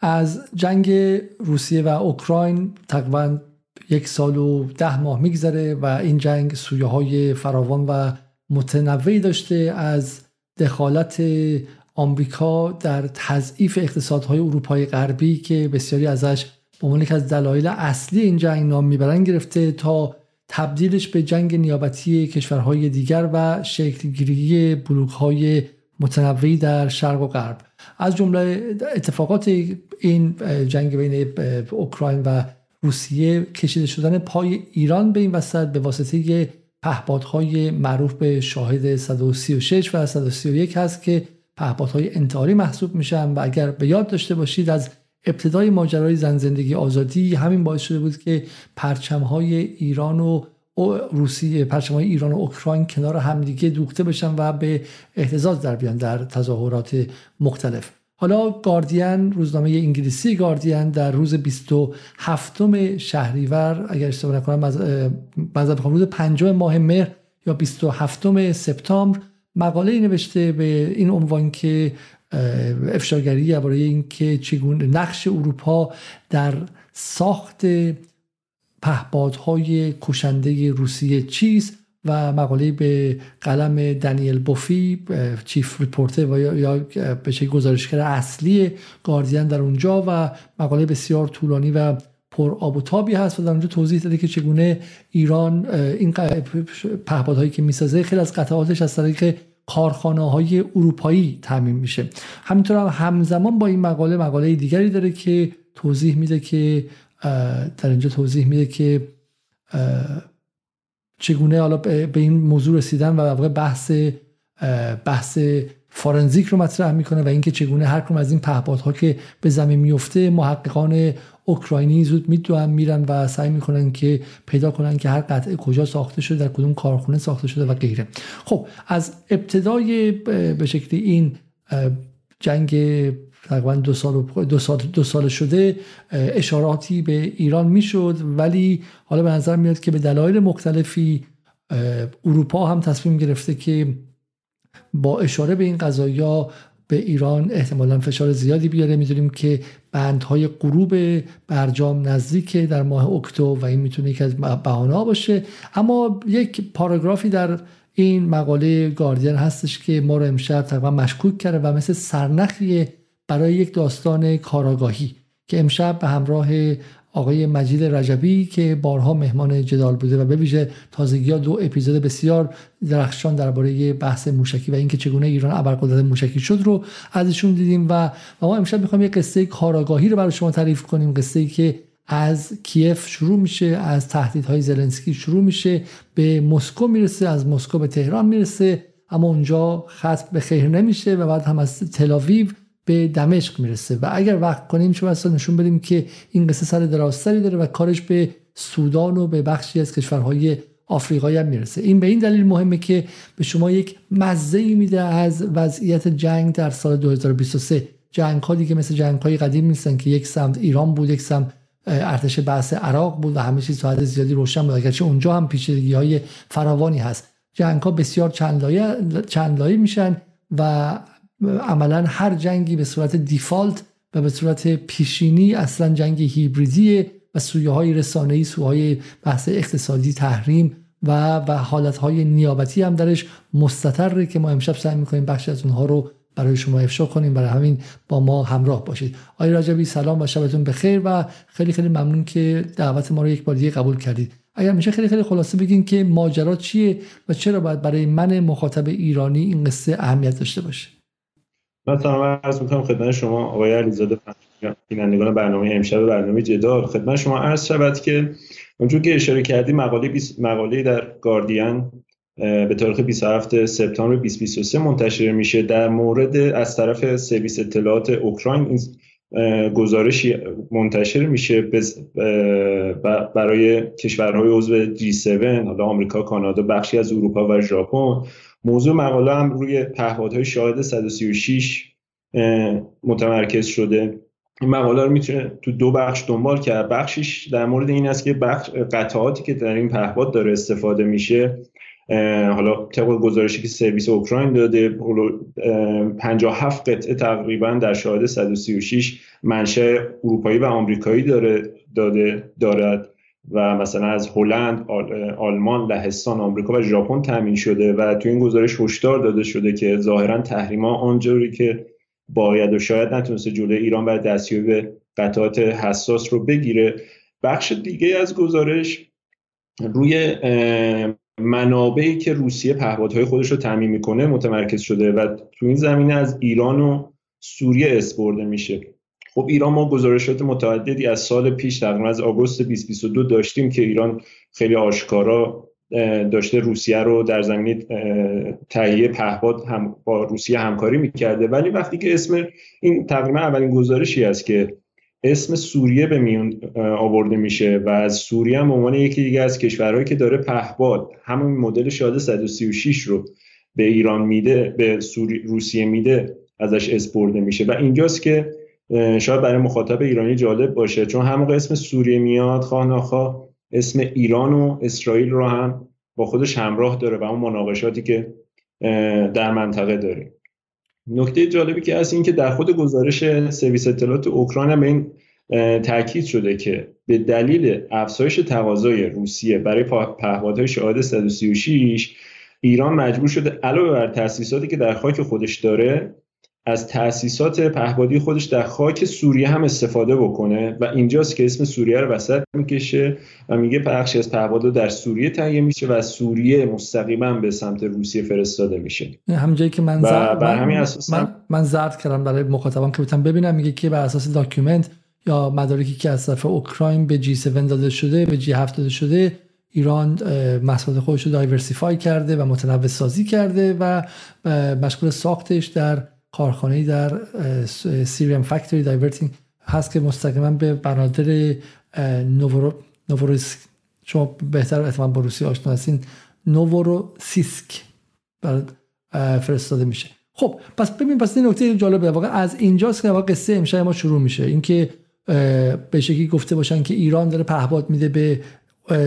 از جنگ روسیه و اوکراین تقریبا یک سال و ده ماه میگذره و این جنگ سویه های فراوان و متنوعی داشته از دخالت آمریکا در تضعیف اقتصادهای اروپای غربی که بسیاری ازش به عنوان از دلایل اصلی این جنگ نام می‌برن گرفته تا تبدیلش به جنگ نیابتی کشورهای دیگر و شکلگیری بلوکهای متنوعی در شرق و غرب. از جمله اتفاقات این جنگ بین اوکراین و روسیه کشیده شدن پای ایران به این وسط به واسطه پهپادهای معروف به شاهد 136 و 131 هست که پهپادهای انتحاری محسوب میشن و اگر به یاد داشته باشید از ابتدای ماجرای زن زندگی آزادی همین باعث شده بود که پرچمهای ایران و روسیه پرچمهای ایران و اوکراین کنار همدیگه دوخته بشن و به احتزاز در بیان در تظاهرات مختلف. حالا گاردین روزنامه انگلیسی گاردین در روز 27 شهریور اگر اشتباه نکنم از روز 5 ماه مهر یا 27 سپتامبر مقاله نوشته به این عنوان که افشاگری برای اینکه چگونه نقش اروپا در ساخت پهپادهای کشنده روسیه چیست و مقاله به قلم دنیل بوفی چیف ریپورتر و یا به چه گزارشگر اصلی گاردین در اونجا و مقاله بسیار طولانی و پر آب و تابی هست و در اونجا توضیح داده که چگونه ایران این پهپادهایی که می‌سازه خیلی از قطعاتش از طریق کارخانه های اروپایی تعمین میشه. همینطور هم همزمان با این مقاله مقاله دیگری داره که توضیح میده که در اینجا توضیح میده که چگونه حالا به این موضوع رسیدن و واقع بحث بحث فارنزیک رو مطرح می‌کنه و اینکه چگونه هر کدوم از این پهپادها که به زمین میفته محققان اوکراینی زود می‌دونن میرن و سعی می‌کنن که پیدا کنن که هر قطعه کجا ساخته شده در کدوم کارخونه ساخته شده و غیره. خب از ابتدای به شکلی این جنگ تقریبا دو سال, دو سال, دو سال شده اشاراتی به ایران می‌شد. ولی حالا به نظر میاد که به دلایل مختلفی اروپا هم تصمیم گرفته که با اشاره به این قضایا به ایران احتمالا فشار زیادی بیاره. می‌دونیم که بندهای غروب برجام نزدیکه در ماه اکتبر و این می‌تونه یکی از بهانه باشه. اما یک پاراگرافی در این مقاله گاردین هستش که ما رو امشب تقریبا مشکوک کرده و مثل سرنخی برای یک داستان کاراگاهی که امشب به همراه آقای مجید رجبی که بارها مهمان جدال بوده و به ویژه تازگی ها دو اپیزود بسیار درخشان درباره بحث موشکی و اینکه چگونه ایران ابرقدرت موشکی شد رو ازشون دیدیم و ما امشب می‌خوایم یک قصه کاراگاهی رو برای شما تعریف کنیم. قصه ای که از کیف شروع میشه از تهدیدهای زلنسکی شروع میشه به مسکو می‌رسه از مسکو به تهران می‌رسه اما اونجا خط به خیر نمیشه و بعد هم از تلاویو به دمشق می‌رسه و اگر وقت کنیم چه اصلا نشون بدیم که این قصه سر درازتری داره و کارش به سودان و به بخشی از کشورهای آفریقایی هم می‌رسه. این به این دلیل مهمه که به شما یک مزه میده از وضعیت جنگ در سال 2023 جنگ ها دیگه مثل جنگ های قدیم نیستن که یک سمت ایران بود یک سمت ارتش بحث عراق بود و همه چیز تا زیادی روشن بود. اگرچه اونجا هم پیچیدگی های فراوانی هست. جنگ ها بسیار چند لایه, چند لایه میشن و عملا هر جنگی به صورت دیفالت و به صورت پیشینی اصلا جنگ هیبریدیه و سویه های رسانه ای های بحث اقتصادی تحریم و و حالت های نیابتی هم درش مستطره که ما امشب سعی می‌کنیم بخش از اونها رو برای شما افشا کنیم. برای همین با ما همراه باشید. آقای راجبی سلام و شبتون بخیر و خیلی خیلی ممنون که دعوت ما رو یک بار دیگه قبول کردید. اگر میشه خیلی خیلی خلاصه بگین که ماجرا چیه و چرا باید برای من مخاطب ایرانی این قصه اهمیت داشته باشه؟ من سلام عرض می‌کنم خدمت شما آقای علیزاده بینندگان برنامه امشب برنامه جدال. خدمت شما عرض شود که اونجور که اشاره کردی مقاله مقاله در گاردین به تاریخ 27 سپتامبر 2023 منتشر میشه. در مورد از طرف سرویس اطلاعات اوکراین این گزارش منتشر میشه برای کشورهای عضو G7 حالا آمریکا، کانادا، بخشی از اروپا و ژاپن. موضوع مقاله هم روی پهپادهای شاهد 136 متمرکز شده. این مقاله رو می‌تونه تو دو بخش دنبال کرد. بخشش در مورد این است که بخش قطعاتی که در این پهپاد داره استفاده میشه حالا طبق گزارشی که سرویس اوکراین داده 57 قطعه تقریبا در شاهد 136 منشأ اروپایی و آمریکایی داره داده دارد و مثلا از هلند، آلمان، لهستان، آمریکا و ژاپن تامین شده و تو این گزارش هشدار داده شده که ظاهرا تحریما آنجوری که باید و شاید نتونسته جلوی ایران بر دستیابی به قطعات حساس رو بگیره. بخش دیگه از گزارش روی منابعی که روسیه پهپادهای خودش رو تعمین می‌کنه متمرکز شده و تو این زمینه از ایران و سوریه اسپرده میشه. خب ایران ما گزارشات متعددی از سال پیش تقریبا از آگوست 2022 داشتیم که ایران خیلی آشکارا داشته روسیه رو در زمینه تهیه پهپاد هم با روسیه همکاری می‌کرده. ولی وقتی که اسم این تقریبا اولین گزارشی است که اسم سوریه به میون آورده میشه و از سوریه هم عنوان یکی دیگه از کشورهایی که داره پهپاد همون مدل شاده 136 رو به ایران میده به روسیه میده ازش اسپرده میشه. و اینجاست که شاید برای مخاطب ایرانی جالب باشه چون همون اسم سوریه میاد خواه اسم ایران و اسرائیل رو هم با خودش همراه داره و اون مناقشاتی که در منطقه داریم نکته جالبی که هست این که در خود گزارش سرویس اطلاعات اوکراین هم این تاکید شده که به دلیل افزایش تقاضای روسیه برای پهپادهای شاهد 136 ایران مجبور شده علاوه بر تاسیساتی که در خاک خودش داره از تاسیسات پهپادی خودش در خاک سوریه هم استفاده بکنه و اینجاست که اسم سوریه رو وسط می‌کشه و میگه بخشی از پهپادها در سوریه تهیه میشه و سوریه مستقیما به سمت روسیه فرستاده میشه. همونجایی که من زرد من, من, من زرد کردم برای مخاطبان که بتونم ببینم میگه که بر اساس document یا مدارکی که از طرف اوکراین به جی 7 داده شده به جی 7 داده شده ایران محصولات خودش رو diversify کرده و متنوع سازی کرده و مشغول ساختش در کارخانه در Syrian factory diverting هست که مستقیما به بنادر نووروسیسک شما بهتر احتمال با روسی آشنا هستین نووروسیسک فرستاده میشه. خب پس ببین پس این نکته جالبه. واقعا از اینجاست که واقعا قصه امشب ما شروع میشه. اینکه به شکلی گفته باشن که ایران داره پهپاد میده به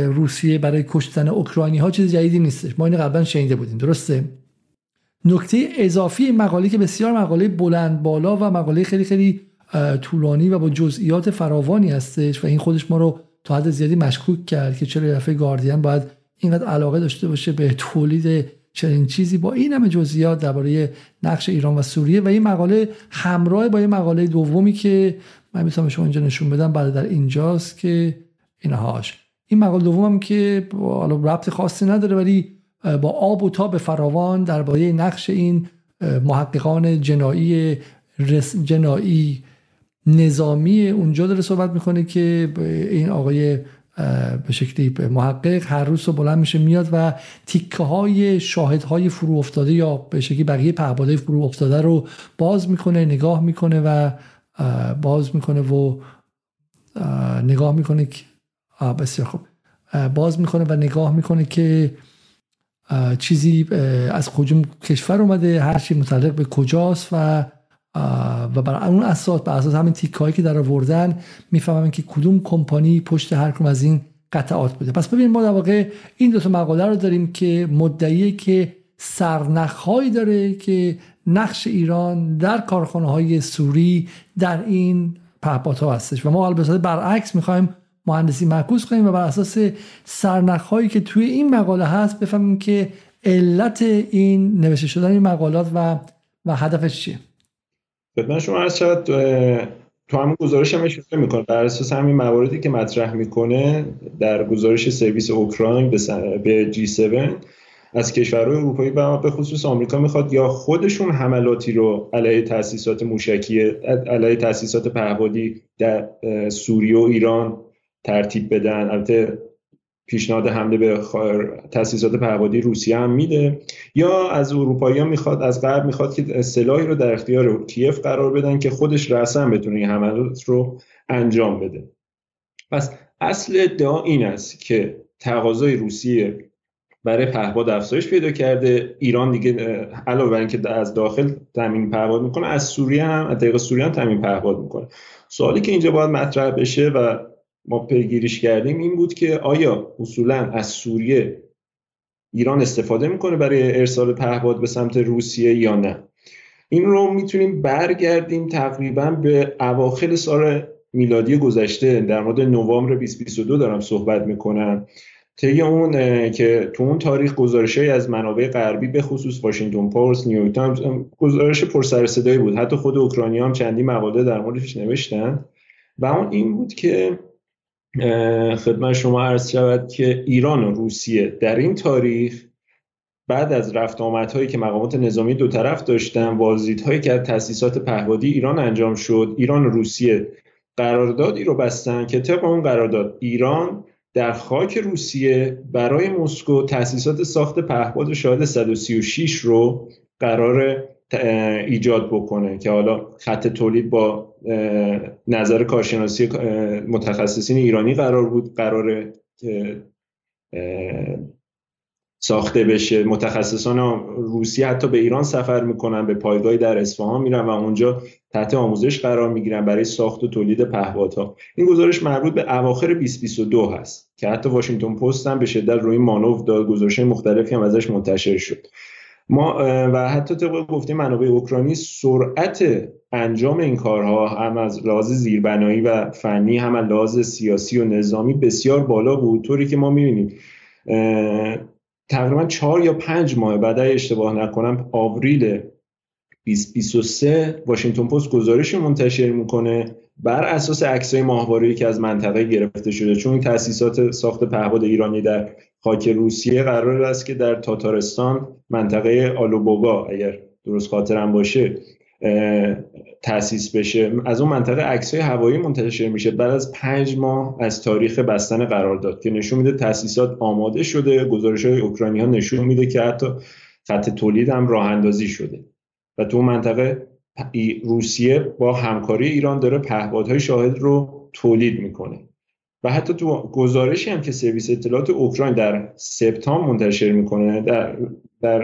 روسیه برای کشتن اوکراینی ها چیز جدیدی نیستش. ما اینو قبلا شنیده بودیم. درسته؟ نکته اضافی مقاله که بسیار مقاله بلند بالا و مقاله خیلی خیلی طولانی و با جزئیات فراوانی هستش و این خودش ما رو تا حد زیادی مشکوک کرد که چرا دفعه گاردین باید اینقدر علاقه داشته باشه به تولید چنین چیزی. با این همه جزئیات درباره نقش ایران و سوریه و این مقاله همراه با این مقاله دومی که من می‌تونم شما اینجا نشون بدم بعد در اینجاست که اینهاش. این مقاله دومم که حالا ربط خاصی نداره ولی با آب و تاب فراوان درباره نقش این محققان جنایی جنایی نظامی. اونجا داره صحبت می‌کنه که این آقای به شکلی محقق هر روز رو بلند میشه میاد و تیکه های شاهد های فرو افتاده یا به شکلی بقیه پهبادهای فرو افتاده رو باز می‌کنه نگاه می‌کنه و باز می‌کنه و نگاه می‌کنه بسیار خوب. باز می‌کنه و نگاه می‌کنه که چیزی از کجا کشور اومده هر چی متعلق به کجاست و و بر اون اساس بر اساس همین تیکایی که در آوردن می‌فهمن که کدوم کمپانی پشت هر کدوم از این قطعات بوده. پس ببینید ما در واقع این دو تا مقاله رو داریم که مدعیه که سرنخهایی داره که نقش ایران در کارخانه های سوری در این پهپادها هستش. و ما البته برعکس می‌خوایم مهندسی معکوس کنیم و بر اساس سرنخهایی که توی این مقاله هست بفهمیم که علت این نوشته شدن این مقالات و و هدفش چیه. خدمت شما عرض شد تو همون گزارش هم اشاره می‌کنه. بر اساس همین مواردی که مطرح می‌کنه در گزارش سرویس اوکراین به جی 7 از کشورهای اروپایی و به خصوص آمریکا می‌خواد یا خودشون حملاتی رو علیه تاسیسات موشکی علیه تاسیسات پهپادی در سوریه و ایران ترتیب بدن. البته پیشنهاد حمله به تاسیسات پهپادی روسیه هم میده. یا از اروپایی ها می‌خواد از غرب می‌خواد که سلاحی رو در اختیار کیف قرار بدن که خودش رسم بتونه این حملات رو انجام بده. پس اصل ادعا این است که تقاضای روسیه برای پهپاد افزایش پیدا کرده. ایران دیگه علاوه بر اینکه از داخل تامین پهپاد می‌کنه از سوریه هم از طریق سوریه هم تامین پهپاد می‌کنه. سوالی که اینجا باید مطرح بشه و ما پیگیریش کردیم این بود که آیا اصولا از سوریه ایران استفاده می‌کنه برای ارسال پهپاد به سمت روسیه یا نه؟ این رو می‌تونیم برگردیم تقریبا به اواخر سال میلادی گذشته. در مورد نوامبر 2022 دارم صحبت می‌کنم. طی اون که تو اون تاریخ گزارشی از منابع غربی به خصوص واشنگتن پست نیویورک تایمز گزارش پر سر بود. حتی خود اوکراینی هم چندی مقاله در موردش نوشتن. و اون این بود که خدمت شما عرض شود که ایران و روسیه در این تاریخ بعد از رفت آمدهایی که مقامات نظامی دو طرف داشتن هایی که از تاسیسات پهپادی ایران انجام شد ایران و روسیه قراردادی رو بستن که طبق اون قرارداد ایران در خاک روسیه برای مسکو تاسیسات ساخت پهپاد شاهد 136 رو قرار ایجاد بکنه که حالا خط تولید با نظر کارشناسی متخصصین ایرانی قرار بود قرار ساخته بشه. متخصصان روسیه حتی به ایران سفر می‌کنن به پایگاهی در اصفهان میرن و اونجا تحت آموزش قرار می‌گیرن برای ساخت و تولید پهپادها. این گزارش مربوط به اواخر 2022 هست که حتی واشنگتن پست هم به شدت روی مانوف داد گزارش مختلفی هم ازش منتشر شد. ما و حتی طبق گفته منابع اوکراینی سرعت انجام این کارها هم از لحاظ زیربنایی و فنی هم از لحاظ سیاسی و نظامی بسیار بالا بود. طوری که ما می‌بینیم تقریبا چهار یا پنج ماه بعد اشتباه نکنم آوریل 2023 واشنگتن پست گزارش منتشر می‌کنه بر اساس عکسای ماهواره‌ای که از منطقه گرفته شده. چون تاسیسات ساخت پهپاد ایرانی در خاک روسیه قرار است که در تاتارستان منطقه آلوبوگا اگر درست خاطرم باشه تاسیس بشه. از اون منطقه عکس هوایی منتشر میشه. بعد از پنج ماه از تاریخ بستن قرارداد که نشون میده تاسیسات آماده شده. گزارش های اوکراینی ها نشون میده که حتی خط تولید هم راه اندازی شده. و تو منطقه روسیه با همکاری ایران داره پهپادهای شاهد رو تولید می‌کنه. و حتی تو گزارشی هم که سرویس اطلاعات اوکراین در سپتامبر منتشر می‌کنه در در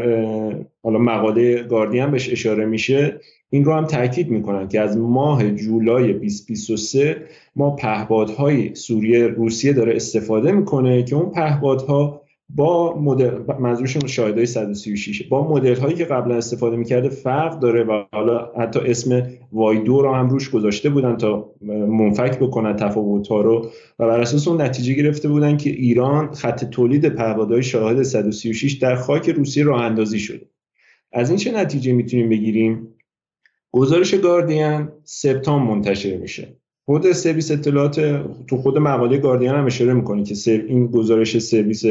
حالا مقاله گاردین بهش اشاره میشه این رو هم تاکید می‌کنن که از ماه جولای 2023 ما پهپادهای سوریه روسیه داره استفاده می‌کنه که اون پهپادها با مدل منظورشون شاهدای 136 با مدل هایی که قبلا استفاده می‌کرده فرق داره و حالا حتی اسم وایدو رو هم روش گذاشته بودن تا منفک بکنن تفاوت ها رو و بر اساس اون نتیجه گرفته بودن که ایران خط تولید پهپادهای شاهد 136 در خاک روسیه راه اندازی شده. از این چه نتیجه می‌تونیم بگیریم؟ گزارش گاردین سپتامبر منتشر میشه. خود سرویس اطلاعات تو خود مقاله گاردین هم اشاره می‌کنه که این گزارش سرویس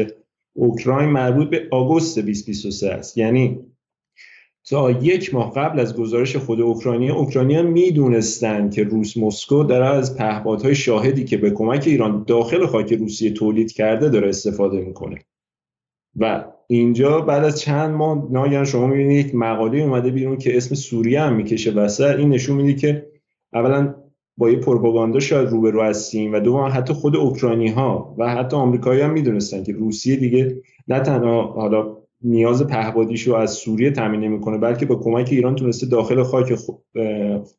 اوکراین مربوط به آگوست 2023 است. یعنی تا یک ماه قبل از گزارش خود اوکراینی اوکراینیان می‌دونستند که روس مسکو داره از پهپادهای شاهدی که به کمک ایران داخل خاک روسیه تولید کرده داره استفاده می‌کنه. و اینجا بعد از چند ماه ناگهان شما می‌بینید یک مقاله اومده بیرون که اسم سوریه هم می‌کشه وسط این نشون میده که اولا با یه پروپاگاندا شاید روبرو هستیم و دوم حتی خود اوکراینی ها و حتی آمریکایی هم می‌دونستن که روسیه دیگه نه تنها حالا نیاز پهپادیش رو از سوریه تامین نمی‌کنه بلکه با کمک ایران تونسته داخل خاک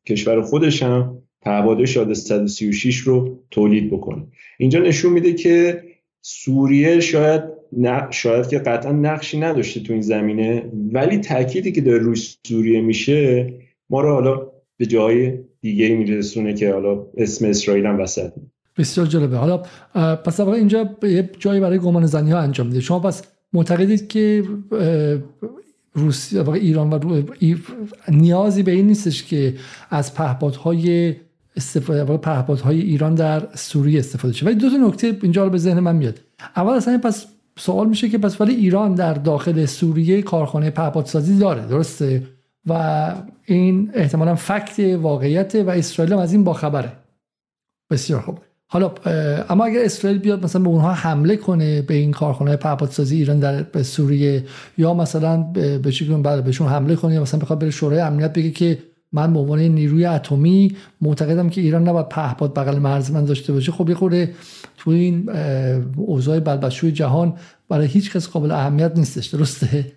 کشور خودش هم پهپاد شاد 136 رو تولید بکنه. اینجا نشون میده که سوریه شاید شاید که قطعا نقشی نداشته تو این زمینه ولی تأکیدی که داره روی سوریه میشه ما رو حالا به جای دیگه میرسونه که حالا اسم اسرائیل هم وسط بسیار جالبه. حالا پس اینجا یه جایی برای گمان زنی ها انجام میده. شما پس معتقدید که روسیه ایران و نیازی به این نیستش که از پهپادهای استفاده پهپادهای ایران در سوریه استفاده شه. ولی دو تا نکته اینجا رو به ذهن من میاد. اول اصلا پس سوال میشه که پس ولی ایران در داخل سوریه کارخانه پهپادسازی داره. درسته؟ و این احتمالا فکت واقعیت و اسرائیل هم از این باخبره. بسیار خوب. حالا اما اگر اسرائیل بیاد مثلا به اونها حمله کنه به این کارخانه پهپادسازی ایران در سوریه یا مثلا به بعد بهشون حمله کنه یا مثلا بخواد بره شورای امنیت بگه که من به عنوان نیروی اتمی معتقدم که ایران نباید پهپاد بغل مرز من داشته باشه. خب یه تو این اوضاع بلبشوی جهان برای هیچ کس قابل اهمیت نیستش. درسته؟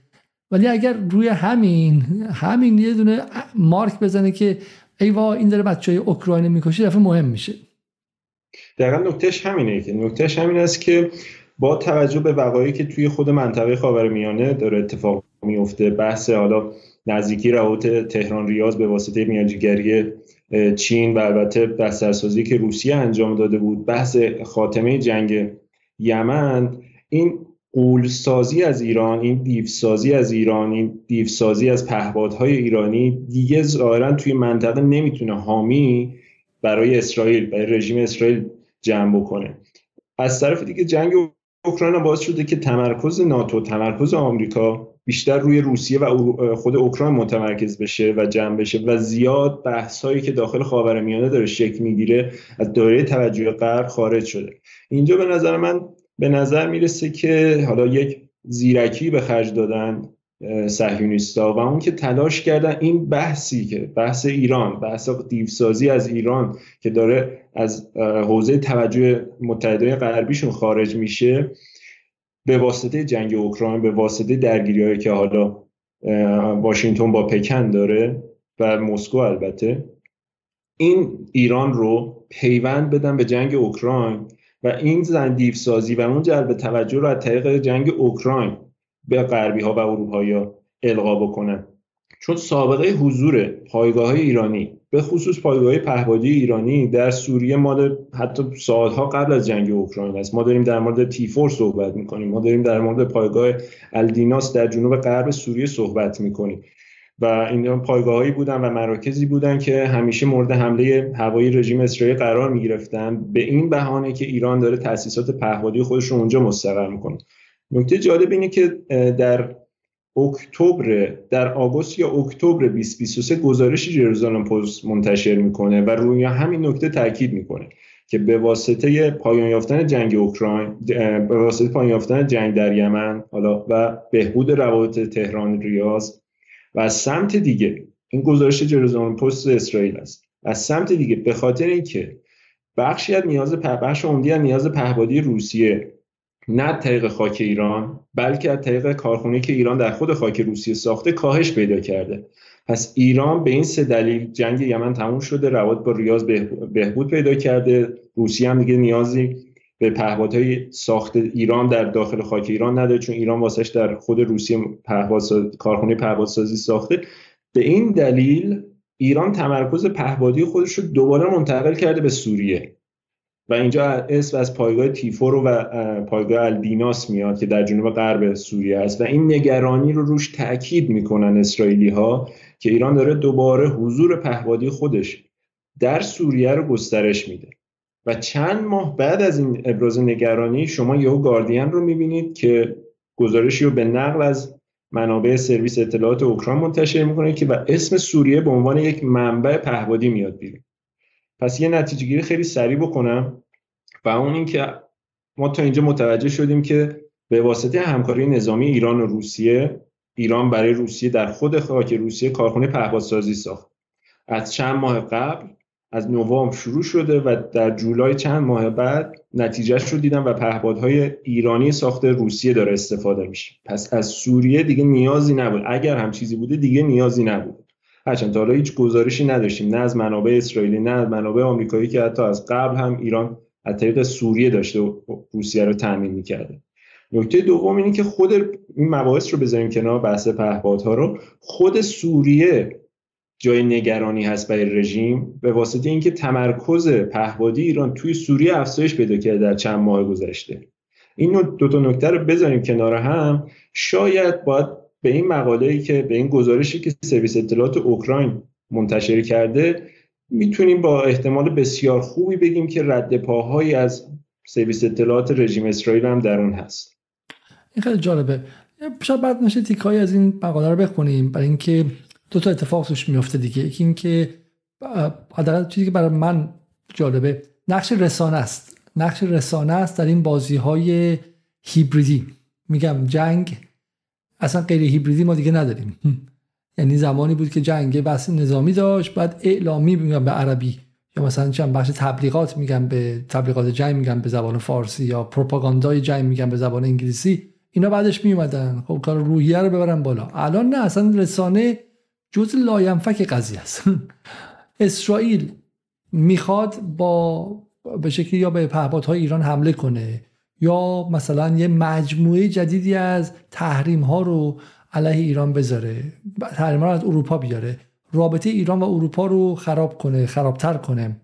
ولی اگر روی همین همین یه دونه مارک بزنه که ای وا این داره بچه های اوکراین می‌کشه دفعه مهم میشه. دقیقا نکتهش همینه که. نکتهش همین است که با توجه به وقایعی که توی خود منطقه خاورمیانه داره اتفاق میفته بحث حالا نزدیکی روابط تهران ریاض به واسطه میانجیگری چین و البته بسترسازی که روسیه انجام داده بود بحث خاتمه جنگ یمن این قولسازی از ایران این دیوسازی از ایران این دیوسازی از پهپادهای ایرانی دیگه ظاهرا توی منطقه نمی‌تونه حامی برای اسرائیل برای رژیم اسرائیل جمع بکنه. از طرف دیگه جنگ اوکراین باعث شده که تمرکز ناتو تمرکز آمریکا بیشتر روی روسیه و خود اوکراین متمرکز بشه و جمع بشه و زیاد بحثایی که داخل خاورمیانه داره شکل می‌گیره از دایره توجه غرب خارج شده. اینجا به نظر من به نظر می‌رسه که حالا یک زیرکی به خرج دادن صهیونیستا و اون که تلاش کردن این بحثی که بحث ایران بحث دیوسازی از ایران که داره از حوزه توجه متحده غربیشون خارج میشه به واسطه جنگ اوکراین به واسطه درگیری که حالا واشنگتن با پکن داره و مسکو البته این ایران رو پیوند بدن به جنگ اوکراین و این زندیف سازی و اون جلب توجه رو از طریق جنگ اوکراین به غربی ها و اروپایی ها القا بکنن. چون سابقه حضور پایگاه های ایرانی به خصوص پایگاه پهبادی ایرانی در سوریه ما حتی سالها قبل از جنگ اوکراین است. ما داریم در مورد تیفور صحبت می‌کنیم. ما داریم در مورد پایگاه الدیناس در جنوب غرب سوریه صحبت می‌کنیم. و این پایگاهایی بودن و مراکزی بودن که همیشه مورد حمله هوایی رژیم اسرائیل قرار می‌گرفتن. به این بهانه که ایران داره تاسیسات پهپادی خودش رو اونجا مستقر می‌کنه. نکته جالب اینه که در اکتبر در آگوست یا اکتبر 2023 گزارش جرزالم پست منتشر می‌کنه و روی همین نکته تاکید می‌کنه که به واسطه پایان یافتن جنگ اوکراین به واسطه پایان یافتن جنگ در یمن حالا و بهبود روابط تهران ریاض و از سمت دیگه این گزارش جرزالم پست اسرائیل است. از سمت دیگه به خاطر اینکه بخشی از نیاز بخش عمدی از نیاز پهبادی روسیه نه طریق خاک ایران بلکه از طریق کارخونه که ایران در خود خاک روسیه ساخته کاهش پیدا کرده. پس ایران به این سه دلیل جنگ یمن تموم شده روابط با ریاض بهبود پیدا کرده روسیه هم دیگه نیازی به پهپادهای ساخت ایران در داخل خاک ایران نداره چون ایران واسش در خود روسیه پهپاد کارخونه پهپادسازی ساخته. به این دلیل ایران تمرکز پهپادی خودش رو دوباره منتقل کرده به سوریه. و اینجا اسم از پایگاه تیفورو و پایگاه الدیناس میاد که در جنوب غرب سوریه است و این نگرانی رو روش تاکید می‌کنن اسرائیلی ها که ایران داره دوباره حضور پهپادی خودش در سوریه رو گسترش میده. و چند ماه بعد از این ابراز نگرانی شما یهو گاردین رو می‌بینید که گزارشی رو به نقل از منابع سرویس اطلاعات اوکراین منتشر می‌کنه که و اسم سوریه به عنوان یک منبع پهپادی میاد بیرون. پس یه نتیجه گیری خیلی سریع بکنم و اون این که ما تا اینجا متوجه شدیم که به واسطه همکاری نظامی ایران و روسیه ایران برای روسیه در خود خاک روسیه کارخانه پهپادسازی ساخت. از چند ماه قبل از نوامبر شروع شده و در جولای چند ماه بعد نتیجهش رو دیدم و پهپادهای ایرانی ساخته روسیه داره استفاده میشه. پس از سوریه دیگه نیازی نبود. اگر هم چیزی بوده دیگه نیازی نبود. هرچند تا حالا هیچ گزارشی نداشتیم. نه از منابع اسرائیلی نه از منابع آمریکایی که حتی از قبل هم ایران از طریق سوریه داشته و روسیه رو تامین می‌کرده. نکته دوم اینه که خود این مباحث رو بذاریم کنار بحث پهپادها رو. خود سوریه جای نگرانی هست برای رژیم به واسطه اینکه تمرکز پهپادی ایران توی سوریه افزایش پیدا کرده در چند ماه گذشته. این دو تا نکته رو بذاریم کنار هم. شاید باید به این مقاله ای که به این گزارشی که سرویس اطلاعات اوکراین منتشر کرده می‌تونیم با احتمال بسیار خوبی بگیم که رد پاهایی از سرویس اطلاعات رژیم اسرائیل هم در اون هست. این خیلی جالبه. شاید بعد نشه تیکایی از این مقاله رو بخونیم. برای اینکه دو تا اتفاق توش میفته دیگه. یکی اینکه حداقل چیزی که برای من جالبه نقش رسانه است. نقش رسانه است در این بازی های هیبریدی. میگم جنگ اصلا غیر هیبریدی ما دیگه نداریم. یعنی زمانی بود که جنگ بحث نظامی داشت بعد اعلامی میگم به عربی یا مثلا چند بخش تبلیغات میگم به تبلیغات جنگ میگم به زبان فارسی یا پروپاگاندای جنگ میگم به زبان انگلیسی اینا بعدش میومدن خب کار روحیه رو ببرن بالا. الان نه اصلا رسانه جز لاینفک قضیه است. اسرائیل می‌خواد با به شکلی یا به پهپادهای ایران حمله کنه یا مثلا یه مجموعه جدیدی از تحریم ها رو علیه ایران بذاره تحریم ها از اروپا بیاره رابطه ایران و اروپا رو خراب کنه خرابتر کنه.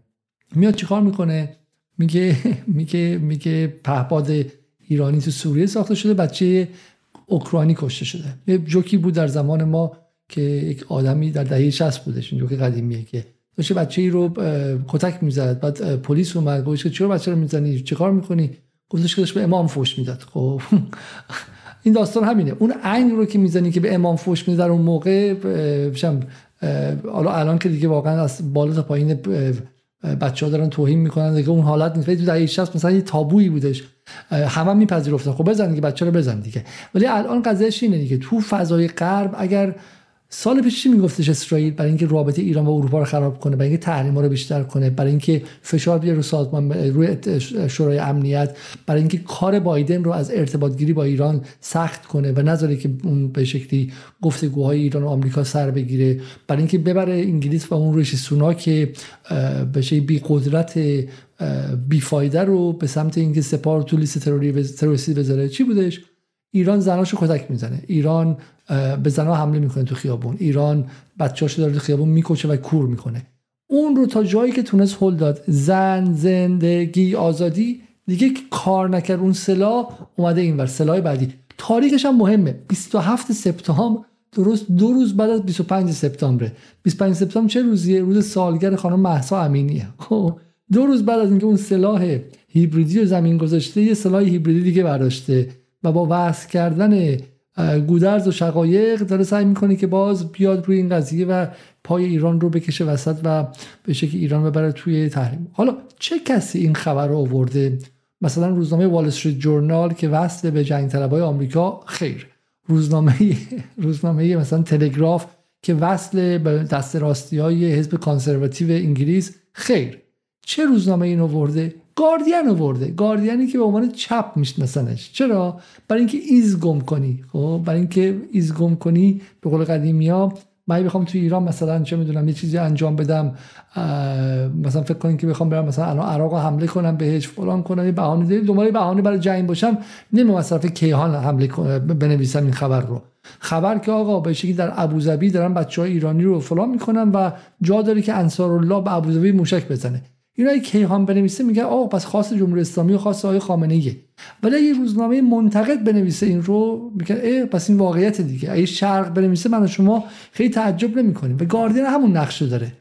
میاد چیکار می‌کنه؟ میگه میگه میگه پهپاد ایرانی تو سوریه ساخته شده بچه اوکراینی کشته شده. یه جوکی بود در زمان ما که یک آدمی در دهه 60 بودش این جوک قدیمیه که. داشته بچه ای رو کتک می‌زد بعد پلیس اومد گفتش چرا بچه رو می‌زنی؟ چیکار می‌کنی؟ گفتش که به امام فوش می‌داد خب. این داستان همینه. اون عین رو که می‌زنی که به امام فوش میده در اون موقع حالا الان که دیگه واقعا از بالا تا پایین بچه ها دارن توهین می‌کنن دیگه اون حالت نیست. تو دهه 60 مثلا یه تابویی بودش. همه هم میپذیرفتن. خب بزن دیگه بچه رو بزن دیگه. ولی الان قضیهش اینه دیگه. تو فضای غرب اگر سال پیش چی میگفتش اسرائیل؟ برای اینکه رابطه ایران و اروپا رو خراب کنه برای اینکه تحریما رو بیشتر کنه برای اینکه فشار بیاره رو سازمان روی شورای امنیت برای اینکه کار بایدن رو از ارتباط گیری با ایران سخت کنه و نذاره که اون به شکلی گفتگوهای ایران و آمریکا سر بگیره. برای اینکه ببره انگلیس و اون ریشی سونا که به بی قدرت بیفایده رو به سمت اینکه سپار تو لیست تروریستی بذاره. چی بودش؟ ایران زناشو کتک می‌زنه. ایران به زنها حمله می‌کنه تو خیابون. ایران بچه‌اشو داره تو خیابون می‌کشه و کور می‌کنه. اون رو تا جایی که تونست هل داد. زن زندگی آزادی. دیگه کار نکرد. اون سلاح اومده اینور سلاح بعدی. تاریخش هم مهمه. 27 سپتامبر درست دو روز بعد از 25 سپتامبر 25 سپتامبر چه روزیه؟ روز سالگرد خانم مهسا امینیه. خب دو روز بعد از اینکه اون سلاح هیبریدی رو زمین گذاشته یه سلاح هیبریدی دیگه برداشته. و با وصل کردن گودرز و شقایق داره سعی می‌کنه که باز بیاد روی این قضیه و پای ایران رو بکشه وسط و به شکل ایران ببره توی تحریم. حالا چه کسی این خبر رو آورده؟ مثلا روزنامه وال استریت ژورنال که وصل به جنگ طلبای آمریکا خیر. روزنامه روزنامه مثلا تلگراف که وصل به دست راستی های حزب conservative انگلیس خیر. چه روزنامه این آورده؟ گاردین آورده گاردینی که به عنوان چپ میشناسنش. چرا؟ برای اینکه ایز گم کنی. خب؟ برای اینکه ایز گم کنی به قول قدیمی ها من بخوام تو ایران مثلا چه می‌دونم یه چیزی انجام بدم مثلا فکر کنید که بخوام برم مثلا الان عراق حمله کنم بهش فلان کنم یه بهانه دارید دنبال بهانه برای جنگ باشم نمی مصرف کیهان حمله بنویسم این خبر رو. خبر که آقا به شکلی در ابوظبی دارن بچه های ایرانی رو فلان می‌کنن و جا داره که انصار الله به ابوظبی موشک بزنه. اینا کیهان بنویسه میگه آقا پس خاص جمهوری اسلامی و خاص آقای خامنه ایه ولی اگه روزنامه منتقد بنویسه این رو میگه ای پس این واقعیت دیگه. اگه شرق بنویسه من شما خیلی تعجب نمی‌کنیم. و گاردین همون نقش داره.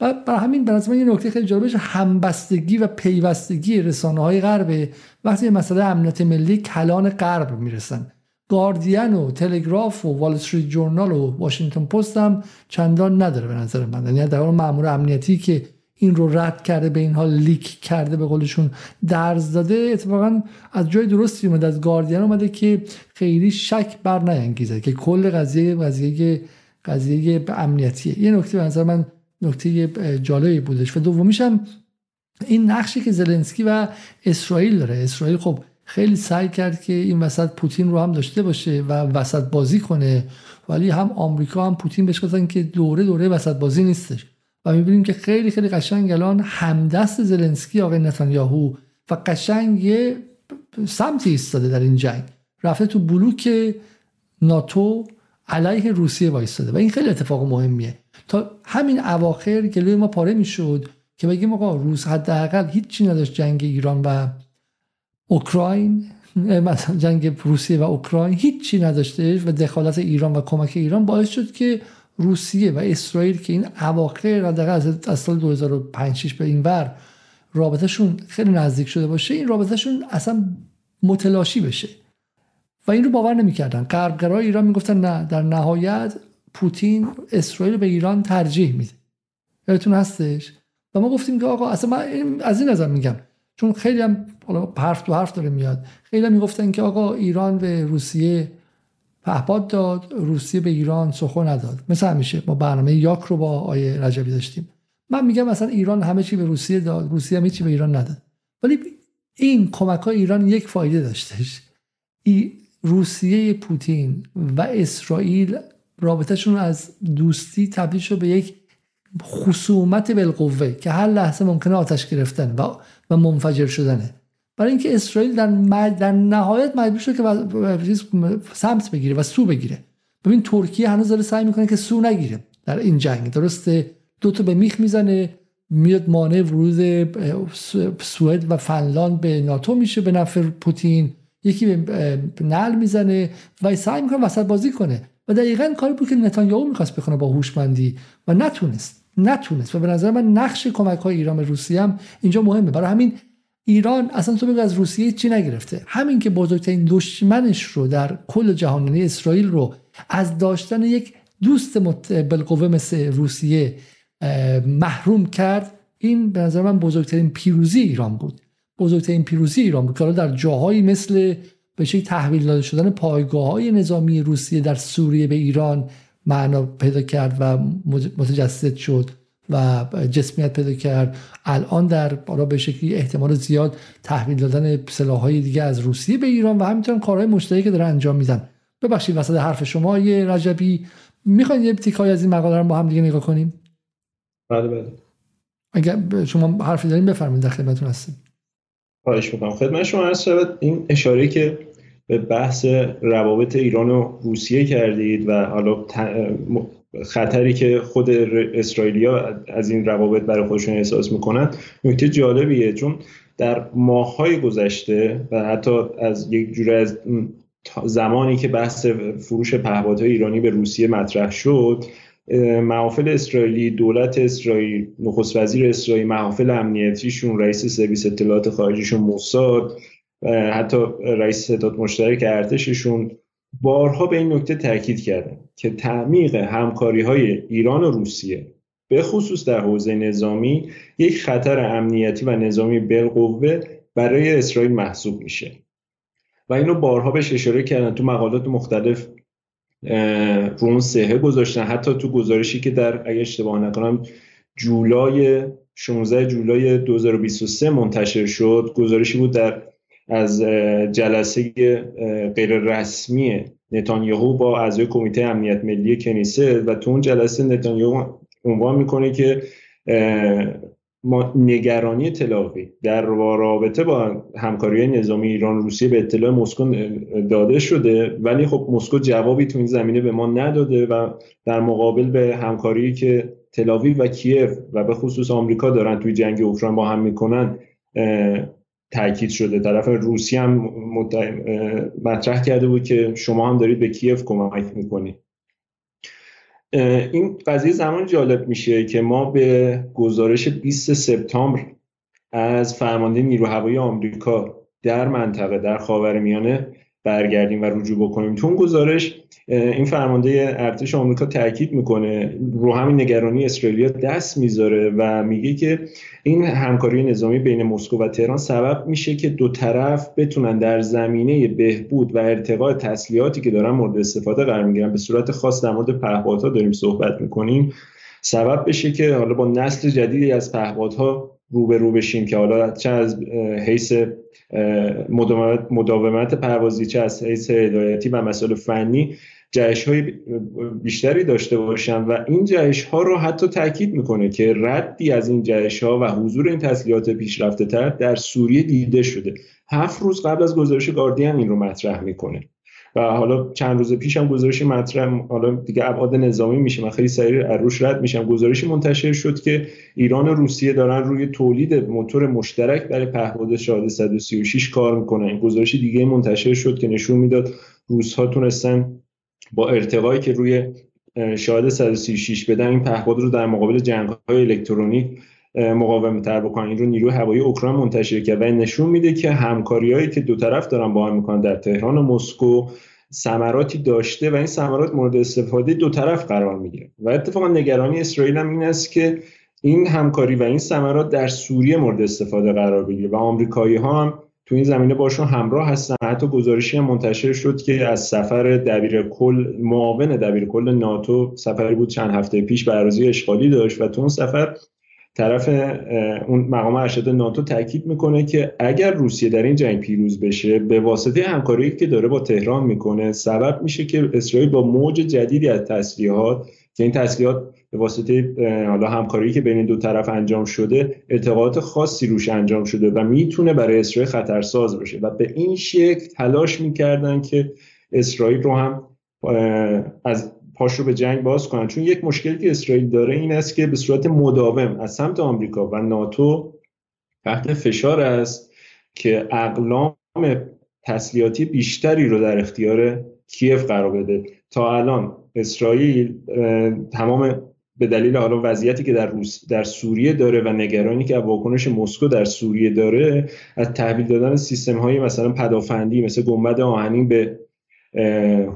و برای همین به نظر یه نکته خیلی جالبش همبستگی و پیوستگی رسانه های غرب. وقتی مسئله امنیت ملی کلان غرب می‌رسن. گاردین و تلگراف و وال استریت جورنال و واشنگتن پست هم چندان نداره به نظر من. یعنی در مامور امنیتی که این رو رد کرده به این حال لیک کرده به قولشون درز داده. اتفاقا از جای درستی اومده از گاردین اومده که خیلی شک بر نینگیزه که کل قضیه قضیه قضیه امنیتیه. یه نکته به نظر من نکته جالبی بودش و دومیش هم این نقشی که زلنسکی و اسرائیل داره. اسرائیل خب خیلی سعی کرد که این وسط پوتین رو هم داشته باشه و وسط بازی کنه ولی هم آمریکا هم پوتین بهش گفتن که دوره دوره وسط بازی نیستش. و می‌بینیم که خیلی خیلی قشنگ الان همدست زلنسکی آقای نتانیاهو و قشنگ یه سمتی ایستاده در این جنگ. رفته تو بلوک ناتو علیه روسیه وایستاده و این خیلی اتفاق مهمیه. تا همین اواخر گلوی ما پاره می‌شد که بگیم آقا روس حداقل هیچی نداشت جنگ ایران و اوکراین مثلا جنگ روسیه و اوکراین هیچی نداشته و دخالت ایران و کمک ایران باعث شد که روسیه و اسرائیل که این اواخر حداقل از سال 2005 به این ور رابطهشون خیلی نزدیک شده باشه این رابطهشون اصلا متلاشی بشه. و این رو باور نمی‌کردن. غربگرای ایران می‌گفتن نه در نهایت پوتین اسرائیل به ایران ترجیح میده. یادتون هستش؟ و ما گفتیم که آقا اصلا من از این نظر میگم. چون خیلی هم حرف تو حرف داره میاد. خیلی هم می‌گفتن که آقا ایران به روسیه پهپاد داد روسیه به ایران سخن نداد. مثل همیشه ما برنامه یاک رو با آیه رجبی داشتیم. من میگم مثلا ایران همه چی به روسیه داد روسیه همه چی به ایران نداد. ولی این کمک های ایران یک فایده داشتش. ای روسیه پوتین و اسرائیل رابطهشون از دوستی تبدیل شد به یک خصومت بالقوه که هر لحظه ممکنه آتش گرفتن و, و منفجر شدنه. برای اینکه اسرائیل در, در نهایت مجبور شد که سمت بگیره و سو بگیره. ببین ترکیه هنوز داره سعی می‌کنه که سو نگیره در این جنگ. درسته دو تا به میخ می‌زنه میاد مانع ورود سوئد و فنلاند به ناتو میشه به نفع پوتین. یکی به نل می‌زنه و سعی می‌کنه وسط بازی کنه. و دقیقا کاری بود که نتانیاهو می‌خواست بکنه با هوشمندی و نتونست نتونست. و به نظر من نقش کمک های ایران روسیه هم اینجا مهمه. برای همین ایران اصلا تو بگو از روسیه چی نگرفته؟ همین که بزرگترین دشمنش رو در کل جهان یعنی اسرائیل رو از داشتن یک دوست بالقوه مثل روسیه محروم کرد این به نظر من بزرگترین پیروزی ایران بود. بزرگترین پیروزی ایران بود که در جاهایی مثل به شکل تحویل داده شدن پایگاه های نظامی روسیه در سوریه به ایران معنا پیدا کرد و متجسد شد. و جسمیت پیدا کرد. الان در بالا به شکلی احتمال زیاد تحویل دادن های دیگه از روسیه به ایران و همینطور کارهای مشترکی که داره انجام میدن. ببخشید وسط حرف شما یه رجبی. می‌خواین یه تیکای از این مقاله رو با هم دیگه نگاه کنیم؟ بله بله. اگر شما حرفی دارین بفرمایید در خدمتتون هستیم خواهش می‌کنم. خدمت شما عرض شود این اشاره که به بحث روابط ایران و روسیه کردید و حالا خطری که خود اسرائیلیا از این روابط برای خودشون احساس می‌کنن نکته جالبیه. چون در ماههای گذشته و حتی از یک جوره از زمانی که بحث فروش پهپادهای ایرانی به روسیه مطرح شد محافل اسرائیلی دولت اسرائیل نخست وزیر اسرائیل محافل امنیتیشون رئیس سرویس اطلاعات خارجیشون موساد حتی رئیس ستاد مشترک ارتششون بارها به این نکته تاکید کردن. که تعمیق همکاری های ایران و روسیه به خصوص در حوزه نظامی یک خطر امنیتی و نظامی بالقوه برای اسرائیل محسوب میشه. و اینو بارها بهش اشاره کردن تو مقالات مختلف رو اون سهه گذاشتن. حتی تو گزارشی که در اگه اشتباه نکنم جولای 16 جولای 2023 منتشر شد. گزارشی بود در از جلسه غیر رسمی نتانیاهو با اعضای کمیته امنیت ملی کنیسه و تو اون جلسه نتانیاهو عنوان می‌کنه که ما نگرانی تلاوی در رابطه با همکاری نظامی ایران روسیه به اطلاع مسکو داده شده ولی خب مسکو جوابی تو این زمینه به ما نداده و در مقابل به همکاری که تلاوی و کیف و به خصوص آمریکا دارن توی جنگ اوکراین با هم می‌کنن تاکید شده. طرف روسیه هم مطرح کرده بود که شما هم دارید به کیف کمک می‌کنید این قضیه زمان جالب میشه که ما به گزارش 20 سپتامبر از فرمانده نیرو هوایی آمریکا در منطقه در خاورمیانه برگردیم و رجوع بکنیم. تو اون گزارش این فرمانده ارتش آمریکا تاکید می‌کنه رو همین نگرانی اسرائیلیا دست می‌ذاره و میگه که این همکاری نظامی بین مسکو و تهران سبب میشه که دو طرف بتونن در زمینه بهبود و ارتقاء تسلیحاتی که دارن مورد استفاده قرار می‌گیرن به صورت خاص در مورد پهپادها داریم صحبت می‌کنیم. سبب بشه که حالا با نسل جدیدی از پهپادها رو به رو بشیم که حالا چه از حیث مداومت پروازی چه از حیث هدایتی و مسائل فنی جهش های بیشتری داشته باشن و این جهش ها رو حتی تاکید می‌کنه که ردی از این جهش ها و حضور این تسلیحات پیشرفته تر در سوریه دیده شده. هفت روز قبل از گزارش گاردین این رو مطرح می‌کنه. و حالا چند روز پیش هم گزارشی مطرح حالا دیگه ابعاد نظامی میشه من خیلی سریع روش رد میشم. گزارشی منتشر شد که ایران و روسیه دارن روی تولید موتور مشترک برای پهپاد شاهد 136 کار می‌کنن. این گزارش دیگه منتشر شد که نشون می‌داد روسها تونستن با ارتقایی که روی شاهد 136 بدن این پهپاد رو در مقابل جنگ های الکترونیک مقاومه تر بکنن. این رو نیروی هوایی اوکراین منتشر کرد و نشون میده که همکاریهایی که دو طرف دارن با هم می‌کنن در تهران و مسکو ثمراتی داشته و این ثمرات مورد استفاده دو طرف قرار می‌گیره. و اتفاقا نگرانی اسرائیل هم این است که این همکاری و این ثمرات در سوریه مورد استفاده قرار بگیره و آمریکایی ها هم تو این زمینه باشون همراه هستن. حتی گزارشی هم منتشر شد که از سفر دبیر کل معاون دبیر کل ناتو سفری بود چند هفته پیش به اشغالی داشت و تو اون سفر طرف اون مقام ارشد ناتو تاکید می‌کنه که اگر روسیه در این جنگ پیروز بشه به واسطه همکاری که داره با تهران می‌کنه سبب میشه که اسرائیل با موج جدیدی از تسلیحات که این تسلیحات به واسطه حالا همکاری که بین دو طرف انجام شده ارتقاط خاصی روش انجام شده و می‌تونه برای اسرائیل خطرساز باشه و به این شکل تلاش می‌کردن که اسرائیل رو هم از پاش رو به جنگ باز کنن. چون یک مشکلی که اسرائیل داره این است که به صورت مداوم از سمت آمریکا و ناتو تحت فشار است که اقلام تسلیحاتی بیشتری رو در اختیار کیف قرار بده. تا الان اسرائیل تمام به دلیل حالا وضعیتی که در روس در سوریه داره و نگرانی که واکنش مسکو در سوریه داره از تحویل دادن سیستم های مثلا پدافندی مثل گنبد آهنین به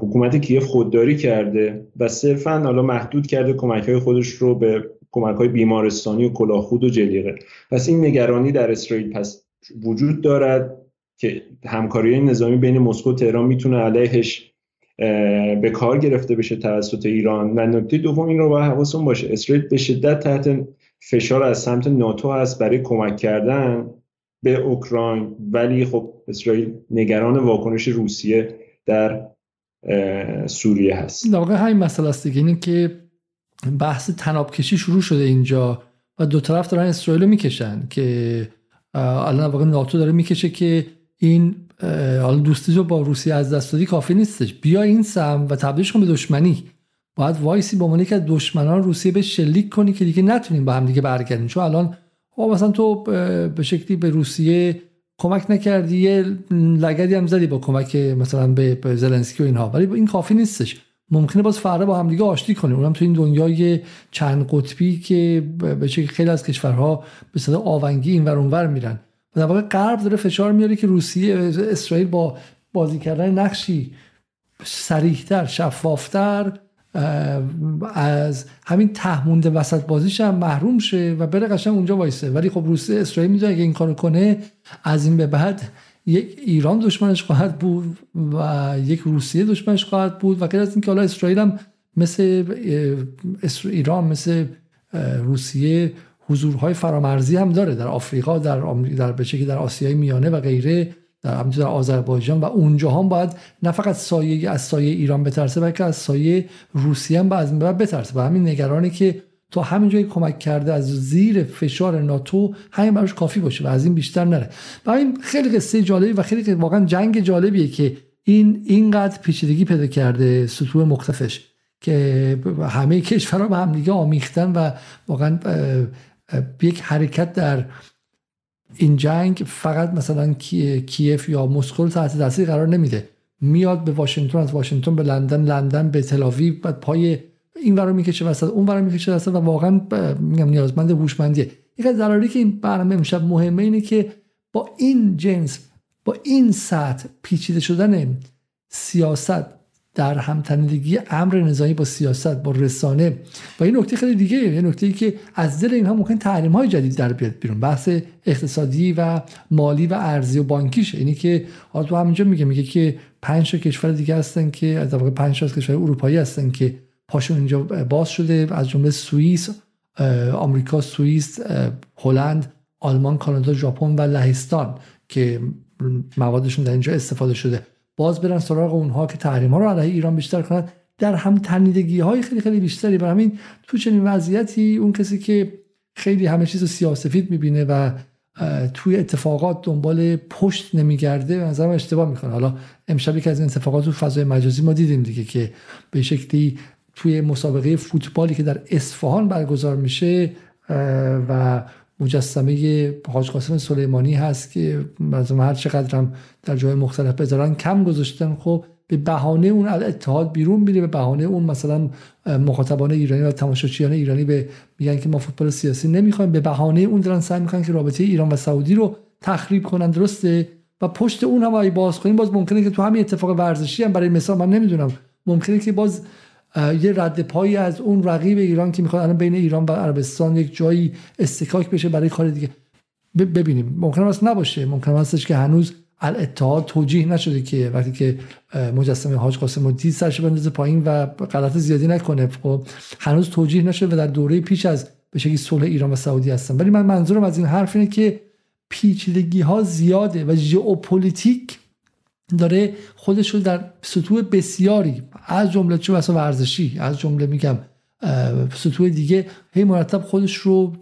حکومت کیف خودداری کرده و صرفا حالا محدود کرده کمک های خودش رو به کمک های بیمارستانی و کلاهخود و جلیقه. پس این نگرانی در اسرائیل پس وجود دارد که همکاری نظامی بین مسکو و تهران می‌تونه علیهش به کار گرفته بشه توسط ایران. و نکته دوم این رو باید حواسون باشه. اسرائیل به شدت تحت فشار از سمت ناتو هست برای کمک کردن به اوکراین. ولی خب اسرائیل نگران واکنش روسیه در سوریه هست. در واقع همین مسئله است دیگه. که بحث تناب کشی شروع شده اینجا و دو طرف دارن اسرائیل رو می‌کشن که الان واقع ناتو داره می‌کشه که این حالا دوستی رو با روسیه از دست دادی کافی نیستش. بیا این سم و تبدیلش کن به دشمنی. باید وایسی با عنوان که دشمنان روسیه به شلیک کنی که دیگه نتونیم با هم دیگه برگردیم. چون الان خب مثلا تو به شکلی به روسیه کمک نکردی یه لگدی هم زدی با کمک مثلا به زلنسکی و اینها. ولی این کافی نیستش. ممکنه باز فردا با همدیگه آشتی کنیم اونم تو این دنیای چند قطبی که به شکل خیلی از کشورها به صدا آونگی این اونور میرن. و در واقع غرب داره فشار میاره که روسیه اسرائیل با بازی کردن نقشی سریحتر شفافتر از همین تهمونده وسط بازیش هم محروم شه و بره قشنگ اونجا وایسه. ولی خب روسیه اسرائیل می‌دونه اگه این کارو کنه از این به بعد یک ایران دشمنش خواهد بود و یک روسیه دشمنش خواهد بود و غیر از اینکه حالا اسرائیل هم مثل ایران مثل روسیه حضورهای فرامرزی هم داره در آفریقا در در به در آسیای میانه و غیره. در در آذربایجان و اونجا هم باید نه فقط سایه از سایه ایران بترسه بلکه از سایه روسیه هم بعد بترسه. و همین نگرانی که تا همین جایی کمک کرده از زیر فشار ناتو همین براش کافی باشه و از این بیشتر نره. و این خیلی قصه جالبی و خیلی واقعا جنگ جالبیه که این اینقدر پیچیدگی پیدا کرده سطوح مختلفش که همه کشورها به هم دیگه آمیختن و واقعا یک حرکت در این جنگ فقط مثلا کیف یا مسکو رو تحت تاثیر قرار نمیده. میاد به واشنگتن از واشنگتن به لندن لندن به تلاوی بعد پای این ورا می‌کشه وسط اون ورا می‌کشه وسط و واقعا میگم نیازمند هوشمندیه. یک از که این برنامه امشب مهمه اینه که با این جنس با این سطح پیچیده شدن سیاست در همتنیدگی امر نظامی با سیاست با رسانه. و این نکته خیلی دیگه یه نکته ای که از دل اینها ممکن تحریم های جدید در بیاد بیرون. بحث اقتصادی و مالی و ارزی و بانکیشه. اینی که حالا تو همینجا میگه میگه که پنج کشور دیگه هستن که از واقع پنج تا کشور اروپایی هستن که پاشون اینجا باز شده. از جمله سوئیس آمریکا سوئیس هلند آلمان کانادا ژاپن و لهستان که موادشون در اینجا استفاده شده. باز برن سراغ اونها که تحریم ها رو علیه ایران بیشتر کنند در هم تنیدگی های خیلی خیلی بیشتری. برای همین تو چنین وضعیتی اون کسی که خیلی همه چیز رو سیاسفید می‌بینه و توی اتفاقات دنبال پشت نمیگرده به نظرم اشتباه می‌کنه. حالا امشب که از این اتفاقات تو فضای مجازی ما دیدیم دیگه که به شکلی توی مسابقه فوتبالی که در اصفهان برگزار میشه و مجسمه حاج قاسم سلیمانی هست که مثلا هر چقدر هم در جای مختلف بذارن کم گذاشتن. خب به بهانه اون اتحاد بیرون میره به بهانه اون مثلا مخاطبان ایرانی و تماشاچیان ایرانی به میگن که ما فوتبال سیاسی نمی‌خوایم. به بهانه اون دارن سعی می‌کنن که رابطه ایران و سعودی رو تخریب کنن درسته؟ و پشت اون هم باز کنیم باز ممکنه که تو همین اتفاق ورزشی هم برای مثال من نمی‌دونم ممکنه که باز یه رد پایی از اون رقیب ایران که می‌خواد الان بین ایران و عربستان یک جایی اصطکاک بشه برای کار دیگه. ببینیم. ممکن است نباشه. ممکن استش که هنوز الاتحاد توجیه نشده که وقتی که مجسمه حاج قاسم رو دید سرش بندازه پایین و غلط زیادی نکنه. خب هنوز توجیه نشده و در دوره پیش از به شکلی صلح ایران و سعودی هستن. ولی من منظورم از این حرف اینه که پیچیدگی ها زیاده و ژئوپلیتیک داره خودش رو در سطوح بسیاری از جمله چه بسا ورزشی از جمله میگم سطوح دیگه هی مرتب خودش رو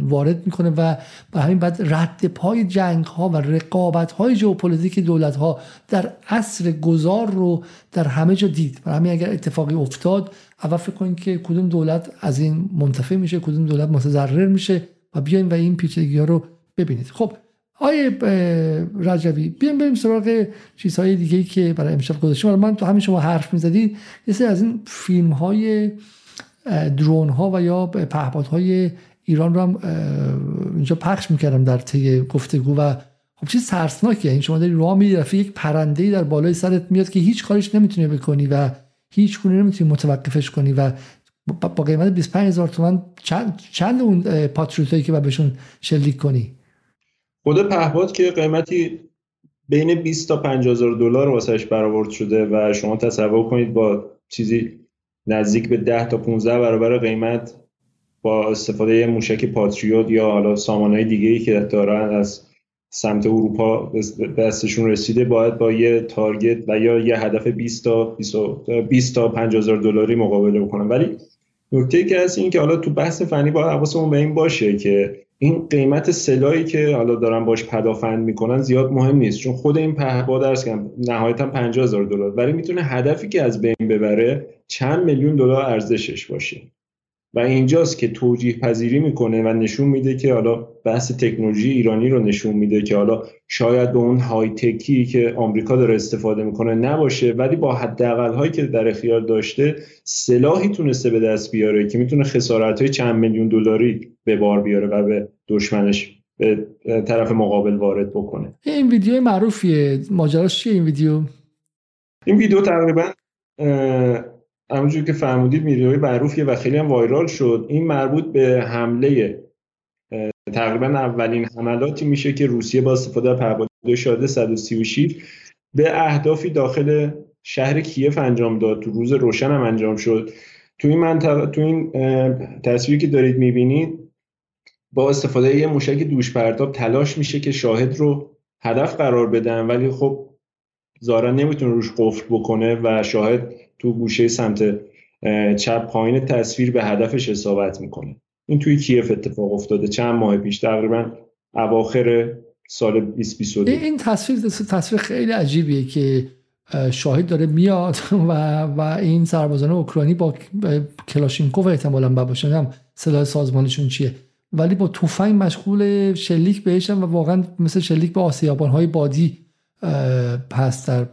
وارد می‌کنه و به همین بعد رد پای جنگ ها و رقابت های ژئوپلیتیک دولت ها در عصر گذار رو در همه جا دید. و همین اگر اتفاقی افتاد اول فکر کنید که کدوم دولت از این منتفع میشه کدوم دولت متضرر میشه و بیاین و این پیچیدگی رو ببینید. خب آیه رجوی بیایم بریم سراغ چیزهای دیگه که برای امشب گذاشتیم. من تو همین شما حرف می‌زدید یه سری از این فیلم های درون ها و یا های ایران رو هم اینجا پخش می‌کردم در طی گفتگو و خب چیز ترسناکه این شما داری راه میری یک پرنده در بالای سرت میاد که هیچ کارش نمی‌تونی بکنی و هیچ گونه نمی‌تونی متوقفش کنی و با قیمت 25 هزار تومن چند, چند اون پاتریوتایی که بهشون شلیک کنی؟ خود پهپاد که قیمتی بین 20 تا 50 هزار دلار واسش برآورد شده و شما تصور کنید با چیزی نزدیک به 10 تا 15 برابر قیمت با استفاده موشک پاتریوت یا حالا سامانهای دیگه ای که دارن از سمت اروپا دستشون رسیده باید با یه تارگت و یا یه هدف 20 تا 20 تا 50 هزار دلاری مقابله بکنن. ولی نکته که هست این که حالا تو بحث فنی باید حواسمون به این باشه که این قیمت سلاحی که حالا دارن باش پدافند می‌کنن زیاد مهم نیست چون خود این پهپاد درس کردم نهایتا 50 هزار دلار. ولی می‌تونه هدفی که از بین ببره چند میلیون دلار ارزشش باشه. و اینجاست که توجیه پذیری می‌کنه و نشون میده که حالا بحث تکنولوژی ایرانی رو نشون میده که حالا شاید به اون های تکی که آمریکا داره استفاده می‌کنه نباشه. ولی با حداقل هایی که در اختیار داشته سلاحی تونسته به دست بیاره که می‌تونه خسارت های چند میلیون دلاری به بار بیاره و به دشمنش به طرف مقابل وارد بکنه. این ویدیو معروفیه. ماجراش چیه این ویدیو؟ این ویدیو تقریبا همونجور که فرمودید ویدیوی معروفیه و خیلی هم وایرال شد. این مربوط به حمله تقریبا اولین حملاتی میشه که روسیه با استفاده از پرواز شاده 136 به اهدافی داخل شهر کیف انجام داد. تو روز روشن هم انجام شد. تو این منطقه تو این تصویری که دارید می‌بینید با استفاده یه موشک دوش پرتاب تلاش میشه که شاهد رو هدف قرار بدن. ولی خب ظاهرا نمی‌تونه روش قفل بکنه و شاهد تو گوشه سمت چپ پایین تصویر به هدفش اصابت می‌کنه. این توی کیف اتفاق افتاده. چند ماه پیش تقریبا اواخر سال 2022 این تصویر تصویر خیلی عجیبیه که شاهد داره میاد و و این سربازان اوکراینی با کلاشینکوف احتمالاً باشن هم سلاح سازمانشون چیه. ولی با تفنگ مشغول شلیک بهشن و واقعا مثل شلیک به آسیابان های بادی پس در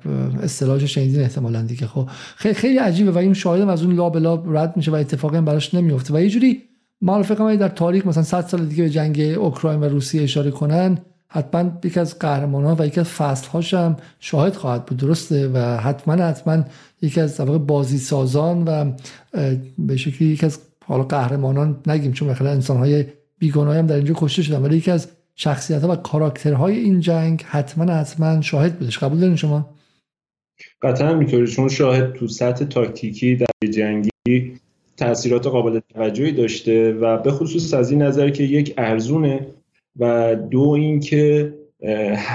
اصطلاحش شنیدین احتمالا دیگه. خب خیلی خیلی عجیبه و این شاهدم از اون لاب لاب رد میشه و اتفاقی هم براش نمیفته. و یه جوری ما فکر در تاریخ مثلا 100 سال دیگه به جنگ اوکراین و روسیه اشاره کنن حتما یکی از قهرمان ها و یکی از فصل هاش هم شاهد خواهد بود. درسته؟ و حتما حتما یکی از بازی سازان و به شکلی یکی از حالا قهرمانان نگیم چون مثلا انسان های هم در اینجا کشته شدن ولی یکی از شخصیت ها و کاراکترهای این جنگ حتما حتما شاهد بودش. قبول دارین شما؟ قطعا می‌تونی چون شاهد تو سطح تاکتیکی در جنگی تاثیرات قابل توجهی داشته و به خصوص از این نظر که یک ارزونه و دو اینکه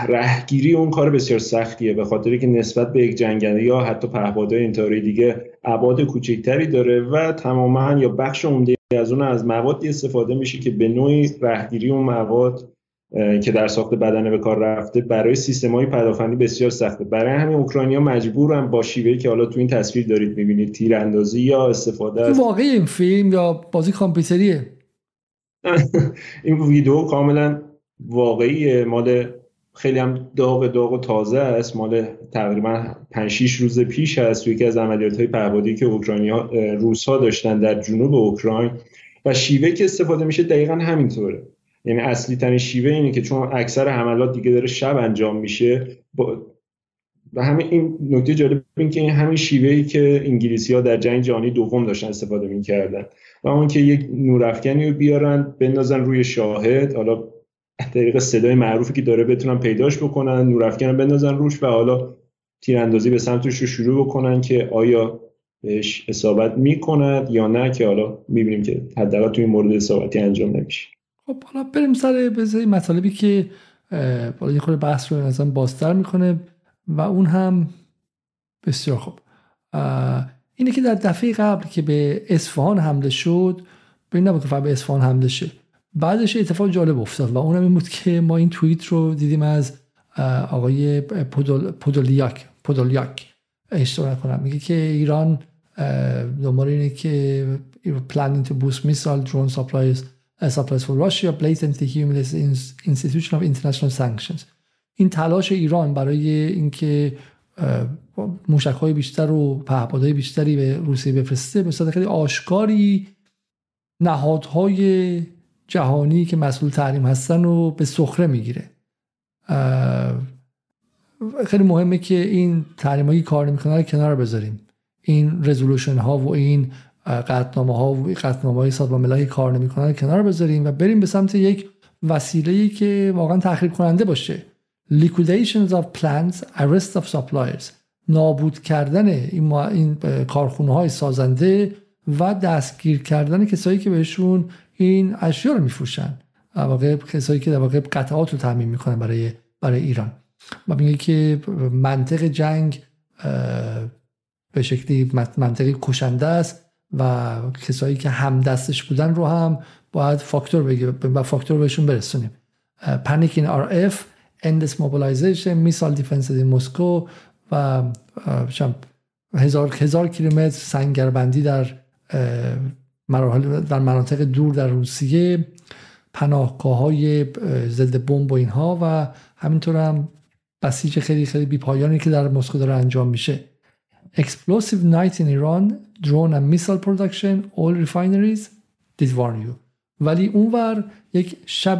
رهگیری اون کار بسیار سختیه به خاطری که نسبت به یک جنگنده یا حتی پهپادهای انتحاری دیگه ابعاد کوچکتری داره و تماما یا بخش عمده از اون از موادی استفاده میشه که به نوعی رهگیری اون مواد که در ساخت بدنه به کار رفته برای سیستم های پدافندی بسیار سخته. برای همین اوکراینیا مجبورن با شیوهی که حالا تو این تصویر دارید می‌بینید تیراندازی یا استفاده از واقعی این فیلم یا بازی کامپیوتریه؟ این ویدیو کاملا واقعی مال خیلی هم داغ داغ و تازه است. مال تقریبا 5 6 روز پیش است توی یکی از عملیات های پهپادی که اوکراینیا روس ها داشتن در جنوب اوکراین. و شیوه که استفاده میشه دقیقا همینطوره. یعنی اصلی ترین شیوه اینه که چون اکثر حملات دیگه داره شب انجام میشه با و همین این نکته جالب این که همین شیوه ای که انگلیسی ها در جنگ جهانی دوم داشتن استفاده می‌کردن و اون که یک نورافکنی رو بیارن بندازن روی شاهد حالا طریق صدای معروفی که داره بتونن پیداش بکنن نورافکن بندازن روش و حالا تیراندازی به سمتش رو شروع بکنن که آیا بهش اصابت می‌کند یا نه که حالا می‌بینیم که حداقل توی مورد اصابتی انجام نمیشه. خب حالا بریم سر بذاری مطالبی که بالا یه خود بحث رو نظرم بازتر می‌کنه و اون هم بسیار خوب. اینه که در دفعه قبل که به اصفهان حمله شد به نبود که به اصفهان حمله شه. بعدش اتفاق جالب افتاد و اونم این بود که ما این توییت رو دیدیم از آقای پودول، پودولیاک پودولیاک اشتباه نکنم. میگه که ایران دنبال اینه که planning to boost missile drone supplies supplies for Russia blatantly humiliates institution of international sanctions. این تلاش ایران برای اینکه موشک های بیشتر و پهپادهای بیشتری به روسیه بفرسته به صورت خیلی آشکاری نهادهای جهانی که مسئول تحریم هستن رو به سخره می‌گیره. خیلی مهمه که این تحریمایی کار نمی‌کنه رو کنار بذاریم. این رزولوشن ها و این قطنامه ها و قطنامه های سازمان ملل کار نمی‌کنن کنار بذاریم و بریم به سمت یک وسیله که واقعا تخریب کننده باشه. Liquidations of plants arrest of suppliers. نابود کردن این, این کارخونه های سازنده و دستگیر کردن کسایی که بهشون این اشیا رو میفروشن. واقع کسایی که در واقع قطعات رو تعمین می‌کنن برای برای ایران. و میگه که منطق جنگ به شکلی منطقی کشنده است. و کسایی که هم دستش بودن رو هم باید فاکتور بگیر و فاکتور بهشون برسونیم. پانیک این آر اف endless mobilization میسال دیفنس in مسکو و هزار, هزار کیلومتر سنگربندی در مراحل در مناطق دور در روسیه پناهگاه های ضد بمب و اینها و همینطور هم بسیج خیلی خیلی بی پایانی که در مسکو داره انجام میشه. Explosive night in Iran drone and missile production all refineries did warn you. ولی اونور یک شب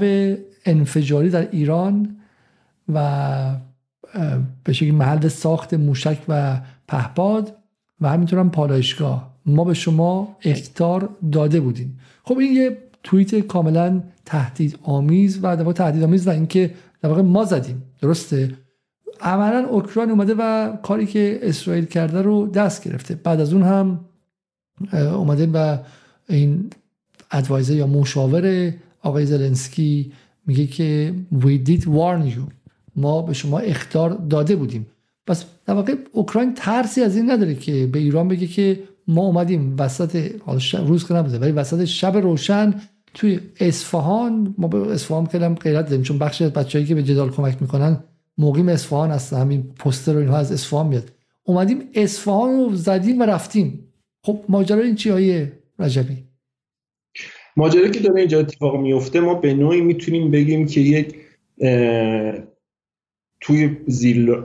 انفجاری در ایران و به شکل محل ساخت موشک و پهپاد و همینطور هم پالایشگاه. ما به شما اختار داده بودیم. خب این یه توییت کاملا تهدید آمیز و در تهدید آمیز و اینکه در واقع ما زدیم. درسته؟ عملا اوکراین اومده و کاری که اسرائیل کرده رو دست گرفته. بعد از اون هم اومده و این ادوایزر یا مشاور آقای زلنسکی میگه که we did warn you. ما به شما اختار داده بودیم. پس در واقع اوکراین ترسی از این نداره که به ایران بگه که ما اومدیم وسط روز که نبوده ولی وسط شب روشن توی اصفهان ما به اصفهان کلم غیرت داریم چون بخش از بچه‌ای که به جدال کمک می‌کنن مقیم اصفهان هست همین پوستر و اینها از اصفهان میاد. اومدیم اصفهان رو زدیم و رفتیم. خب ماجرا این چی رجبی؟ ماجرا که داره اینجا اتفاق میفته ما به نوعی می‌تونیم بگیم که یک توی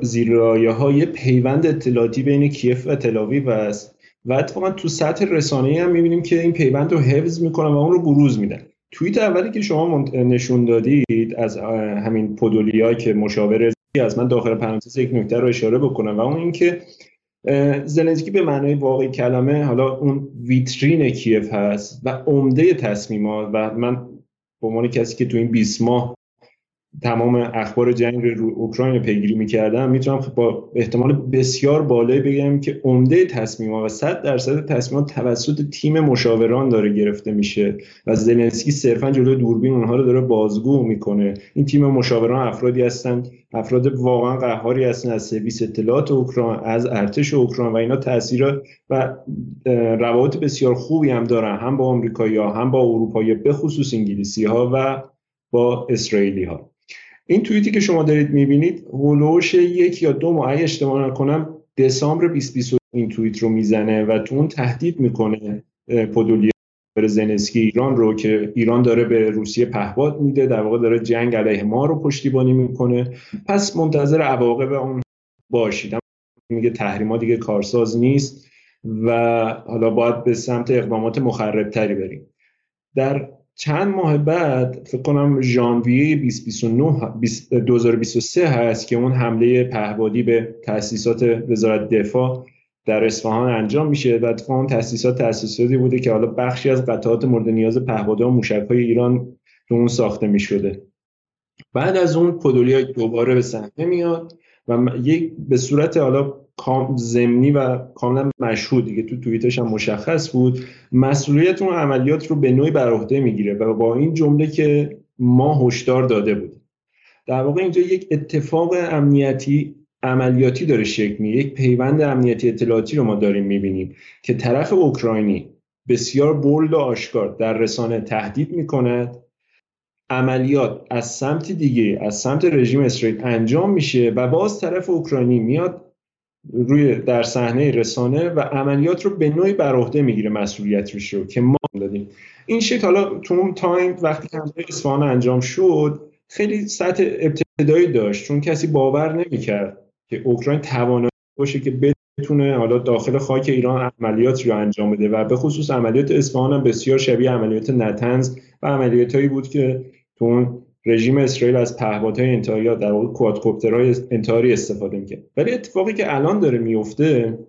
زیرایه های پیوند اطلاعاتی بین کیف و تلاویو است. و اتفاقا تو سطح رسانه هم می‌بینیم که این پیوند رو حفظ می‌کنن و اون رو بروز میدن. توییت اولی که شما نشون دادید از همین پودولیا که مشاور از من داخل پرانتز یک نکته رو اشاره بکنم و اون اینکه زلنسکی به معنای واقعی کلمه حالا اون ویترین کیف هست و عمده تصمیمات و من به عنوان کسی که تو این 20 ماه تمام اخبار جنگ رو اوکراین پیگیری می‌کردم می‌تونم با احتمال بسیار بالایی بگم که عمده تصمیمات و 100 درصد تصمیمات توسط تیم مشاوران داره گرفته میشه و زلنسکی صرفا جلوی دوربین اونها رو داره بازگو می‌کنه. این تیم مشاوران افرادی هستن افراد واقعا قهاری هستن از سرویس اطلاعات اوکراین از ارتش اوکراین و اینا تاثیر و روابط بسیار خوبی هم دارن هم با آمریکایی ها هم با اروپایی به خصوص انگلیسی ها و با اسرائیلی ها این توییتی که شما دارید می‌بینید هولوش یک یا دو ماه اشتباه نکنم دسامبر 2020 این توییت رو می‌زنه و تو اون تهدید می‌کنه پودولیا زنسکی ایران رو که ایران داره به روسیه پهپاد میده در واقع داره جنگ علیه ما رو پشتیبانی می‌کنه. پس منتظر عواقب اون باشید. میگه تحریما دیگه کارساز نیست و حالا باید به سمت اقدامات مخربتری بریم. در چند ماه بعد فکر کنم ژانویه 2029 2023 هست که اون حمله پهبادی به تاسیسات وزارت دفاع در اصفهان انجام میشه و اتفاقا تاسیسات تاسیساتی بوده که حالا بخشی از قطعات مورد نیاز پهپادها و موشک‌های ایران رو اون ساخته می‌شده. بعد از اون پودولیا دوباره به صحنه میاد و یک به صورت حالا زمینی و کاملا مشهود دیگه. تو توییتش هم مشخص بود. مسئولیت اون عملیات رو به نوعی بر عهده می‌گیره و با این جمله که ما هشدار داده بودیم. در واقع اینجا یک اتفاق امنیتی عملیاتی داره شکل می یک پیوند امنیتی اطلاعاتی رو ما داریم می‌بینیم که طرف اوکراینی بسیار بولد و آشکار در رسانه تهدید می‌کند. عملیات از سمت دیگه از سمت رژیم اسرائیل انجام میشه و باز طرف اوکراینی میاد روی در صحنه رسانه و عملیات رو به نوعی بر عهده می‌گیره مسئولیت رو که ما دادیم. این شکل حالا تو اون تایم وقتی که اصفهان انجام شد خیلی سطح ابتدایی داشت چون کسی باور نمی‌کرد که اوکراین توانایی باشه که بتونه حالا داخل خاک ایران عملیات رو انجام بده و به خصوص عملیات اصفهان هم بسیار شبیه عملیات نتنز و عملیات هایی بود که تو اون رژیم اسرائیل از پهپادهای انتحاری در واقع کوادکوپترهای انتحاری استفاده می‌کنه ولی اتفاقی که الان داره میفته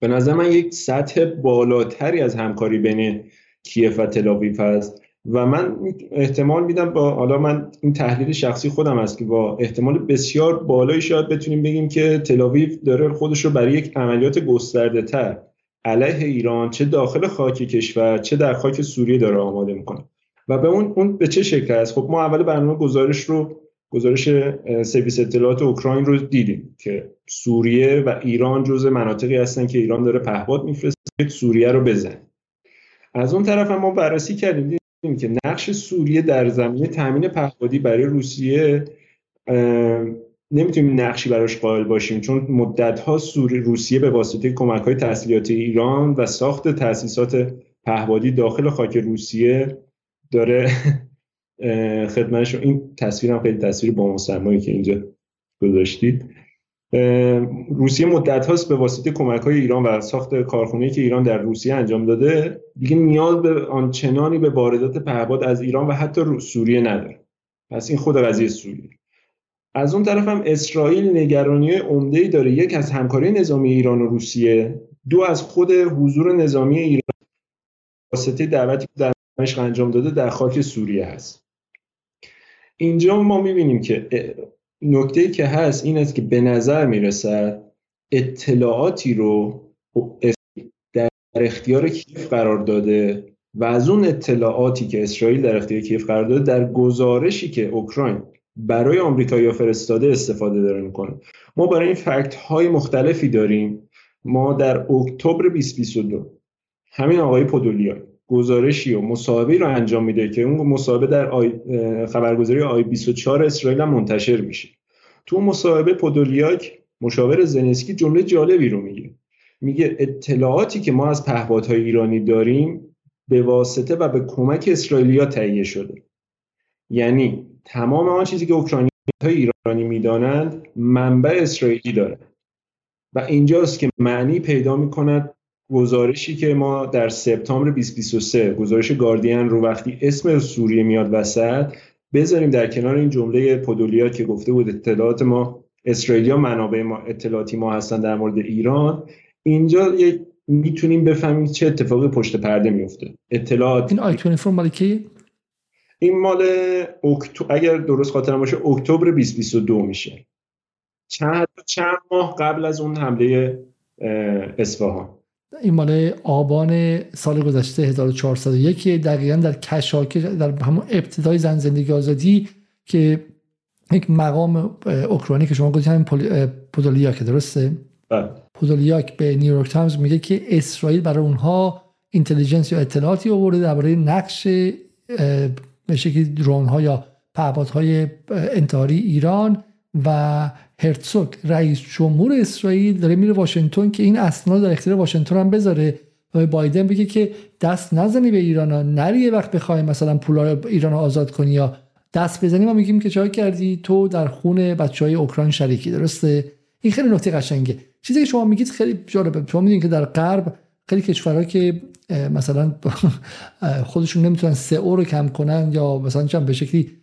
به نظر من یک سطح بالاتری از همکاری بین کیف و تلاویف هست و من احتمال میدم با حالا من این تحلیل شخصی خودم است که با احتمال بسیار بالایی شاید بتونیم بگیم که تلاویف داره خودش رو برای یک عملیات گسترده تر علیه ایران چه داخل خاک کشور چه در خاک سوریه داره آماده می‌کنه. و به اون اون به چه شکل است؟ خب ما اول برنامه گزارش رو گزارش سرویس اطلاعات اوکراین رو دیدیم که سوریه و ایران جزء مناطقی هستن که ایران داره پهپاد میفرسته سوریه رو بزن. از اون طرف ما بررسی کردیم دیدیم که نقش سوریه در زمینه تامین پهپادی برای روسیه نمی‌تونیم نقشی براش قائل باشیم چون مدت ها سوری روسیه به واسطه کمک های تسلیحاتی ایران و ساخت تاسیسات پهپادی داخل خاک روسیه داره خدمتش این تصویر هم خیلی تصویر با مسمایی که اینجا گذاشتید. روسیه مدت هاست به واسطه کمک های ایران و ساخت کارخونه که ایران در روسیه انجام داده دیگه نیاز به آنچنانی به واردات پهپاد از ایران و حتی سوریه نداره. پس این خود قضیه سوریه. از اون طرف هم اسرائیل نگرانی عمده داره. یک از همکاری نظامی ایران و روسیه دو از خود حضور نظامی ایران واسطه دعوتی در دمشق انجام داده در خاک سوریه هست. اینجا ما می‌بینیم که نکته که هست این است که به نظر می‌رسد اطلاعاتی رو در اختیار کیف قرار داده و از اون اطلاعاتی که اسرائیل در اختیار کیف قرار داده در گزارشی که اوکراین برای آمریکایی فرستاده استفاده داره می‌کنه. ما برای این فکت های مختلفی داریم. ما در اکتبر 2022 همین آقای پودولیا گزارشی و مصاحبه رو انجام میده که اون مصاحبه در آی... خبرگزاری آی 24 اسرائیل هم منتشر میشه. تو مصاحبه پودولیاک مشاور زنسکی جمله جالبی رو میگه. میگه اطلاعاتی که ما از پهپادهای ایرانی داریم به واسطه و به کمک اسرائیلیا تهیه شده. یعنی تمام آن چیزی که اوکراینی های ایرانی می‌دانند منبع اسرائیلی داره و اینجاست که معنی پیدا می‌کند گزارشی که ما در سپتامبر 2023 گزارش گاردین رو وقتی اسم سوریه میاد وسط بذاریم در کنار این جمله پودولیا که گفته بود اطلاعات ما اسرائیلیا منابع ما اطلاعاتی ما هستن در مورد ایران. اینجا می‌تونیم بفهمیم چه اتفاقی پشت پرده میفته اطلاعات. این آی 24 مال کی؟ این مال اگر درست خاطرم باشه اکتبر 2022 میشه. چند چند ماه قبل از اون حمله اصفهان. این مال آبان سال گذشته 1401 دقیقا در کشاک در همون ابتدای زن زندگی آزادی که یک مقام اوکراینی که شما گفتید همین پودولیاک درسته؟ بله. پودولیاک به نیویورک تایمز میگه که اسرائیل برای اونها intelligence یا اطلاعاتی آورده درباره نقش به شکلی drone ها یا پهپادهای انتحاری ایران. و هرتسوک رئیس جمهور اسرائیل داره میره واشنگتن که این اسناد در اختیار واشنگتن هم بذاره. و بایدن بگه که دست نزنی به ایران نری وقت بخوای مثلا پولا ایران آزاد کنی یا دست بزنی. ما میگیم که چای کردی؟ تو در خون بچه های اوکراین شریکی درسته؟ این خیلی نکته قشنگه. چیزی که شما میگید خیلی جالبه. شما می‌دونید که در غرب خیلی کشورها که مثلا خودشون نمی‌تونن سه رو کم کنن یا مثلا چند به شکلی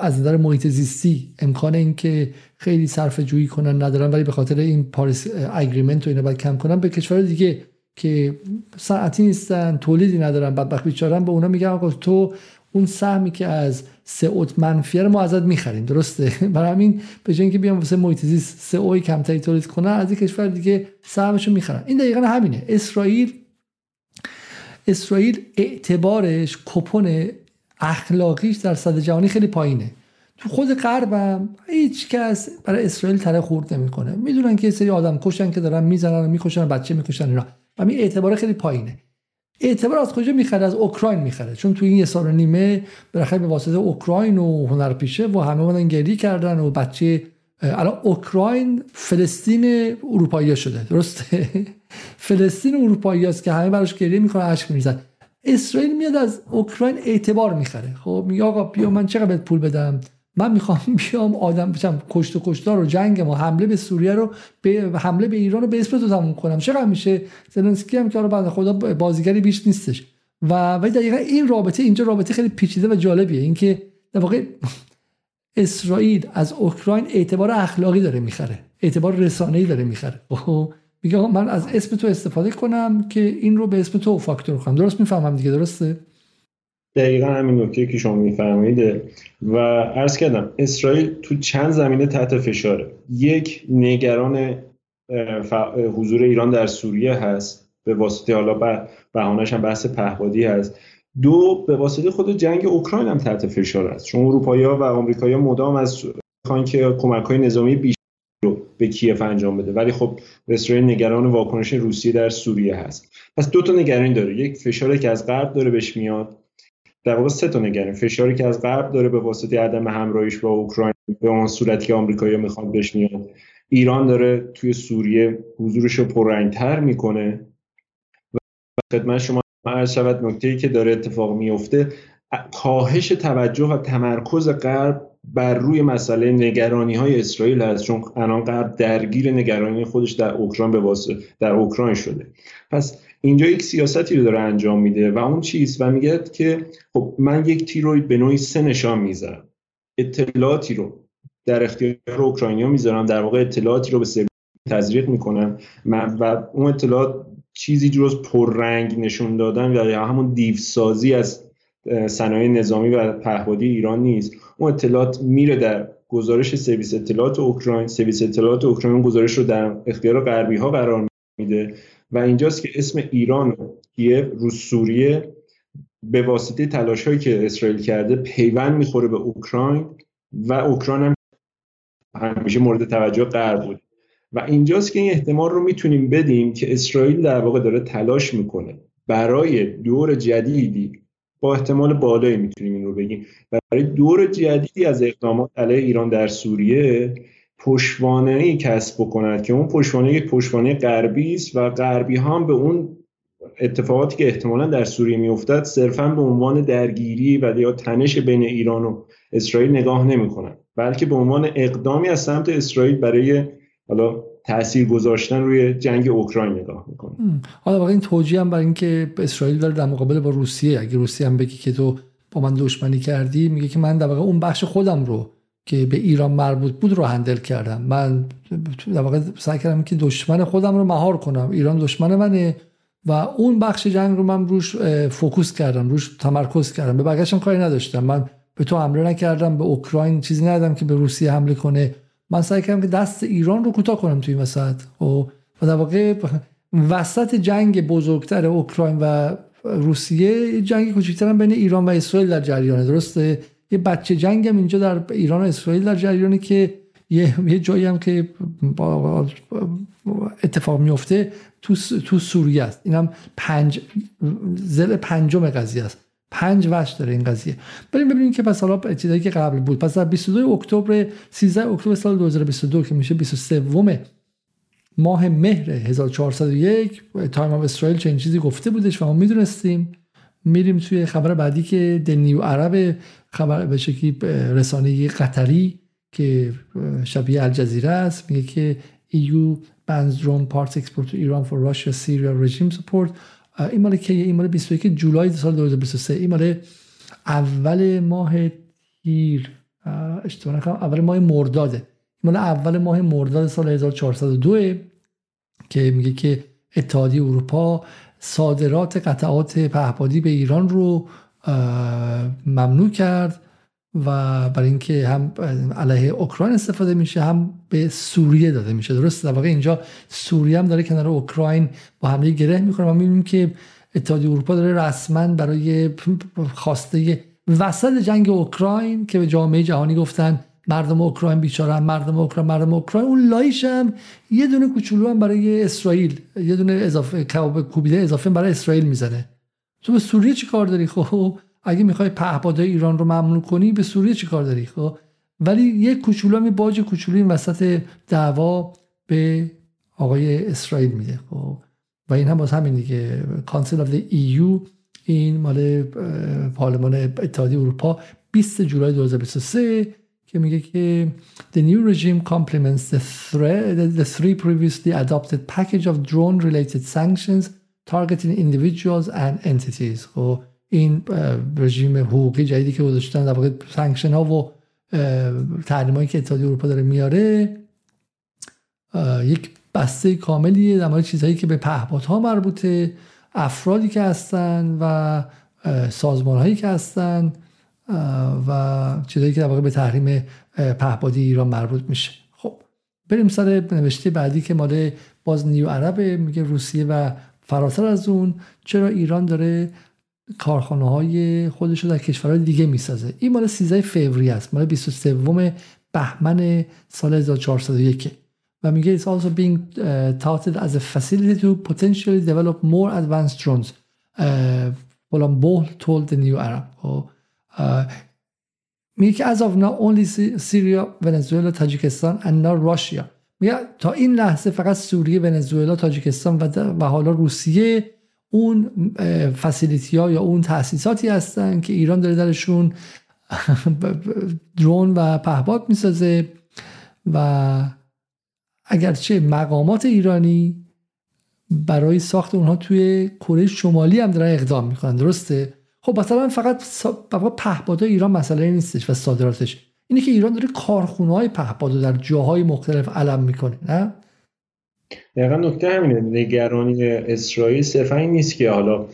از نظر محیط زیستی امکان این که خیلی صرف جویی کنن ندارن ولی به خاطر این پاریس اگریمنت و اینا باید کم کنن. به کشور دیگه که ساعتی نیستن تولیدی ندارن بدبخت بیچارن به اونا میگن آقا تو اون سهمی که از سئوت منفیه رو ما ازت می‌خریم. درسته؟ برای همین به جای اینکه بیان واسه محیط زیست سئو کمتری تولید کنن از این کشور دیگه سهمشو می‌خرن. این دقیقا همینه. اسرائیل اسرائیل اعتبارش کپون اخلاقیش در صد جهانی خیلی پایینه. تو خود غربم هیچ کس برای اسرائیل تره خورد نمی‌کنه. می‌دونن که سری آدم کشن که دارن می‌زنن و می‌کشن بچه می‌کشن اینا. و این اعتبار خیلی پایینه. اعتبار از کجا می‌خره؟ از اوکراین می‌خره. چون تو این یه سال و نیمه بالاخره به واسطه اوکراین و هنرپیشه و همه بودن گری کردن و بچه الان اوکراین فلسطین اروپایی شده. درسته؟ فلسطین اروپایی است که همه براش گریه می‌کنه اشک میریزن. اسرائیل میاد از اوکراین اعتبار می‌خره. خب میگه آقا بیا من چقدر پول بدم؟ من می‌خوام بیام آدم بشم کشت و کشتار و جنگ ما حمله به سوریه رو به حمله به ایران رو به اسم تو تموم کنم. چقدر میشه؟ زلنسکی هم که بعد خدا بازیگری بیش نیستش. و ولی دقیقا این رابطه اینجا رابطه خیلی پیچیده و جالبیه. اینکه در واقع اسرائیل از اوکراین اعتبار اخلاقی داره می‌خره. اعتبار رسانه‌ای داره می‌خره. خب، میگه من از اسم تو استفاده کنم که این رو به اسم تو فاکتور کنم. درست می‌فهمم دیگه درسته؟ دقیقا همین نکته که شما میفرمایید. و عرض کردم اسرائیل تو چند زمینه تحت فشاره. یک نگران حضور ایران در سوریه هست. به واسطه حالا بهانش هم بحث پهبادی هست. دو به واسطه خود جنگ اوکراین هم تحت فشار است چون اروپایی و آمریکایی مدام از خواهن که کمک های نظامی رو به کیف انجام بده. ولی خب اسرائیل نگران واکنش روسیه در سوریه هست. پس دو تا نگرانی داره. یک فشاری که از غرب داره بهش میاد. در واقع سه تا نگرانی. فشاری که از غرب داره به واسطه عدم همراهیش با اوکراین به اون صورتی که آمریکایی‌ها می‌خواد بهش میاد. ایران داره توی سوریه حضورش رو پررنگتر می‌کنه. و خدمت شما عرض شود نکته که داره اتفاق میفته کاهش توجه و تمرکز غرب بر روی مسئله نگرانی های اسرائیل هست چون الان غرب درگیر نگرانی خودش در اوکراین به واسطه در اوکراین شده. پس اینجا یک سیاستی رو داره انجام میده و اون چیز و میگه که خب من یک تیروید به نوعی سه نشان می‌ذارم. اطلاعاتی رو در اختیار اوکراینیا می‌ذارم. در واقع اطلاعاتی رو به سری تزریق می‌کنم و اون اطلاعات چیزی جز پررنگ نشون دادن یا همون دیوسازی از صنایع نظامی و پهپادی ایران نیست. اون اطلاعات میره در گزارش سرویس اطلاعات اوکراین. سرویس اطلاعات اوکراین گزارش رو در اختیار غربی ها قرار میده و اینجاست که اسم ایران و کیف رو سوریه به واسطه تلاش هایی که اسرائیل کرده پیوند می‌خوره به اوکراین و اوکراین هم همیشه مورد توجه غرب بود. و اینجاست که این احتمال رو می‌تونیم بدیم که اسرائیل در واقع داره تلاش می‌کنه برای دور جدیدی با احتمال بالایی می‌تونیم این رو بگیم. برای دور جدیدی از اقدامات علیه ایران در سوریه پشوانه ای کسب بکند که اون پشوانه یک پشوانه غربی است و غربی هم به اون اتفاقاتی که احتمالا در سوریه میافتد صرفا به عنوان درگیری و یا تنش بین ایران و اسرائیل نگاه نمی‌کنند بلکه به عنوان اقدامی از سمت اسرائیل برای حالا تاثیر گذاشتن روی جنگ اوکراین نگاه می‌کنه حالا واقعا این توجیه هم برای اینکه اسرائیل داره در مقابل با روسیه اگه روسیه هم بگی که تو با من دشمنی کردی میگه که من در واقع اون بخش خودم رو که به ایران مربوط بود رو handle کردم. من در واقع سعی کردم که دشمن خودم رو مهار کنم. ایران دشمن منه و اون بخش جنگ رو من روش focus کردم روش تمرکز کردم. به بقیه‌شم کاری نداشتم. من به تو حمله نکردم به اوکراین چیزی ندادم که به روسیه حمله کنه. من سعی کردم که دست ایران رو کوتاه کنم توی وسط. و در واقع وسط جنگ بزرگتر اوکراین و روسیه جنگ کوچکتر بین ایران و اسرائیل در جریانه. درسته؟ یه بچه جنگ هم اینجا در ایران و اسرائیل در جریانه که یه, یه جایی هم که اتفاق میفته تو, تو سوریه است. اینم پنج ضلع پنجم قضیه است. پنج وجه داره این قضیه. بریم ببینیم که پس حالا چیزایی که قبل بود. پس در 22 اکتبر 13 اکتبر سال 2022 که میشه 23 ماه مهر 1401 Times of Israel چنین چیزی گفته بودش و ما می‌دونستیم. میریم توی خبر بعدی که دنیو عرب خبر به شکلی رسانه قطری که شبیه الجزیره است میگه که EU bans drone parts export to Iran for Russia Syria regime support. این مال که این مال 21 جولای سال 2023 این مال اول ماه تیر. اشتباه نکنم. اول ماه مرداده. مال اول ماه مرداد سال 1402 که میگه که اتحادیه اروپا صادرات قطعات پهپادی به ایران رو ممنوع کرد. و برای اینکه هم علیه اوکراین استفاده میشه هم به سوریه داده میشه. درست در واقع اینجا سوریه هم داره کنار اوکراین با همه گره می‌کنه و می‌بینیم که اتحادیه اروپا داره رسما برای خواسته وسط جنگ اوکراین که به جامعه جهانی گفتن مردم اوکراین بیچاره مردم اوکراین مردم اوکراین. اون لایش هم یه دونه کوچولو هم برای اسرائیل یه دونه اضافه کوبیده اضافه برای اسرائیل می‌زنه. تو به سوریه چی کار داری؟ خب اگه می‌خوای پهپادهای ایران رو ممنوع کنی به سوریه چی کار داری؟ خب ولی یه کوچولو می باج کوچولو این وسط دعوا به آقای اسرائیل میده. خب و این هم باز همین دیگه Council of EU این مال پارلمان اتحادیه اروپا 20 جولای 2023 که میگه که the new regime complements the, threat, the three previously adopted package of drone related sanctions targeting individuals and entities. خب این رژیم حقوقی جدیدی که گذاشتن در واقع سانکشن ها و هایی که اتحادیه اروپا داره میاره یک بسته کاملیه در مورد چیزهایی که به پهپادها مربوطه افرادی که هستن و سازمان هایی که هستن و چیزایی که در واقع به تحریم پهپادی ایران مربوط میشه. خب بریم سر نوشته بعدی که مال باز نیو عربه میگه روسیه و فراتر از اون. چرا ایران داره کارخانه های خودش رو در کشورهای دیگه می‌سازه. این مال 13 فوریه است. مال 23 بهمن سال 1401 و میگه it's also being uh, touted as a facility to potentially develop more advanced drones. فلان بول told the new Arab. خب، میگه که as of now only Syria, Venezuela, تاجیکستان and now Russia. میگه تا این لحظه فقط سوریه ونزوئلا تاجیکستان و, و حالا روسیه اون فسیلیتی ها یا اون تاسیساتی هستن که ایران داره درشون درون و پهباد می‌سازه و اگرچه مقامات ایرانی برای ساخت اونها توی کره شمالی هم دارن اقدام می‌کنن درسته؟ خب مثلا فقط پهپادهای ایران مسئله نیستش و صادراتش. اینه که ایران داره کارخونه های پهپاد در جاهای مختلف علم می‌کنه نه؟ دقیقا نکته همینه نگرانی اسرائیل صرفا این نیست که حالا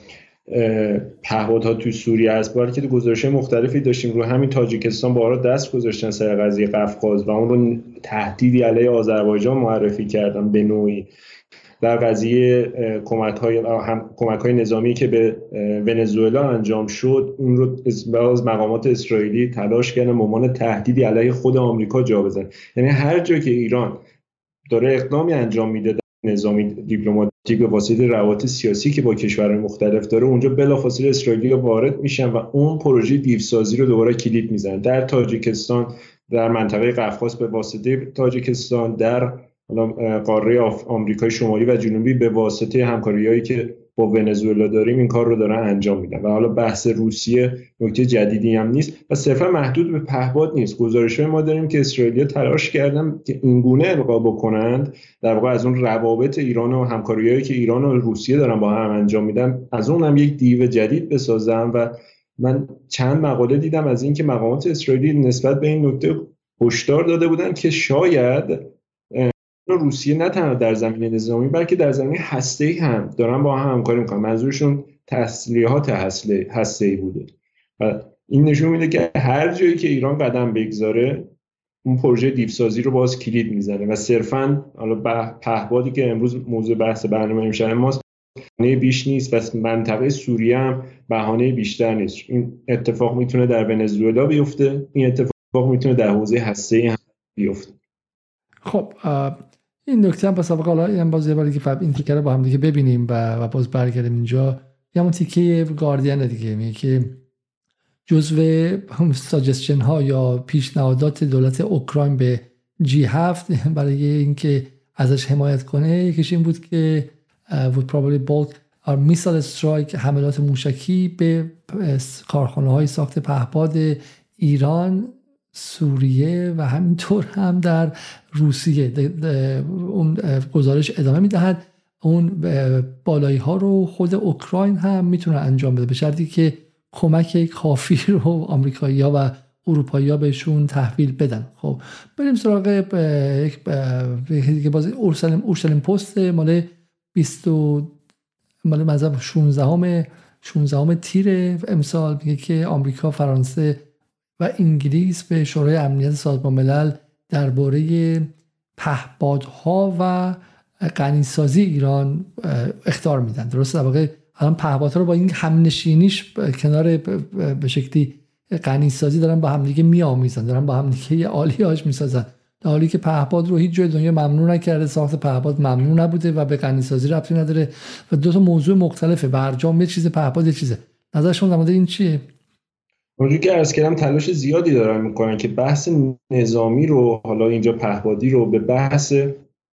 پهپادها تو سوریه هست. بلکه گزارش مختلفی داشتیم رو همین تاجیکستان بارا دست گذاشتن سر قضیه قفقاز و اون رو تهدیدی علیه آذربایجان معرفی کردن به نوعی. در قضیه کمک های, هم کمک های نظامی که به ونزوئلا انجام شد اون رو از مقامات اسرائیلی تلاش کردن به تهدیدی علیه خود آمریکا جا بزن. یعنی هر جا که ایران داره اقدامی انجام میده نظامی دیپلماتیک به واسطه روابط سیاسی که با کشورهای مختلف داره اونجا بلافاصله اسرائیلی وارد میشن و اون پروژه دیوسازی رو دوباره کلید می‌زنن. در تاجیکستان در منطقه قفقاز به واسطه تاجیکستان در قاره آمریکای شمالی و جنوبی به واسطه همکاریهایی که با ونزوئلا داریم این کار رو دارن انجام میدن. و حالا بحث روسیه نکته جدیدی هم نیست. و صرفا محدود به پهباد نیست. گزارش ما داریم که اسرائیل تلاش کردن که اینگونه القا بکنند در واقع از اون روابط ایران و همکاریهایی که ایران و روسیه دارن با هم انجام میدن از اون هم یک دیو جدید بسازن و من چند مقاله دیدم از اینکه مقامات اسرائیلی نسبت به این نکته هشدار داده بودن که شاید روسیه نه تنها در زمینه نظامی بلکه در زمینه هسته هم دارن با هم همکاری می‌کنن. منظورشون تسلیحات هسته ای بوده. و این نشون میده که هر جایی که ایران قدم بگذاره اون پروژه دیپسازی رو باز کلید می‌زنه و صرفا حالا پهبادی که امروز موضوع بحث برنامه امشب ماست بهانه بیش نیست. و منطقه سوریه هم بهانه بیشتر نیست. این اتفاق می‌تونه در ونزوئلا بیفته این اتفاق می‌تونه در حوزه هسته هم بیفته. خب این نکته هم پس حالا این باز یه باری که این تیکه رو با هم دیگه ببینیم و, و باز برگردیم اینجا. یه همون تیکه گاردین دیگه میگه که جزو هم ساجستشن ها یا پیشنهادات دولت اوکراین به جی هفت برای اینکه ازش حمایت کنه یکیش این بود که would probably bolt our missile strike حملات موشکی به کارخانه های ساخت پهپاد ایران سوریه و همینطور هم در روسیه اون گزارش ادامه می‌دهد. اون بالایی ها رو خود اوکراین هم می‌تونه انجام بده به شرطی که کمک کافی رو آمریکایی ها و اروپایی ها بهشون تحویل بدن. خب بریم سراغ یک باز اورسلم اورسلم پست مال 20 مال مذهب 16 همه 16 تیر امسال میگه که آمریکا فرانسه و انگلیس به شورای امنیت سازمان ملل درباره پهپادها و غنیسازی ایران اختار میدن. درسته؟ در واقع الان پهپادها رو با این همنشینیش کنار به شکلی غنیسازی دارن با همدیگه میآمیزن دارن با همدیگه یه عالیاش می‌سازن. در حالی که پهپاد رو هیچ جای دنیا ممنوع نکرده ساخت پهپاد ممنوع نبوده و به غنیسازی ربطی نداره و دو تا موضوع مختلفه. برجام یه چیز پهپاد یه چیزه. نظر شما در این چیه؟ اونجوری که ارز کردم تلاش زیادی دارن می‌کنن که بحث نظامی رو حالا اینجا پهپادی رو به بحث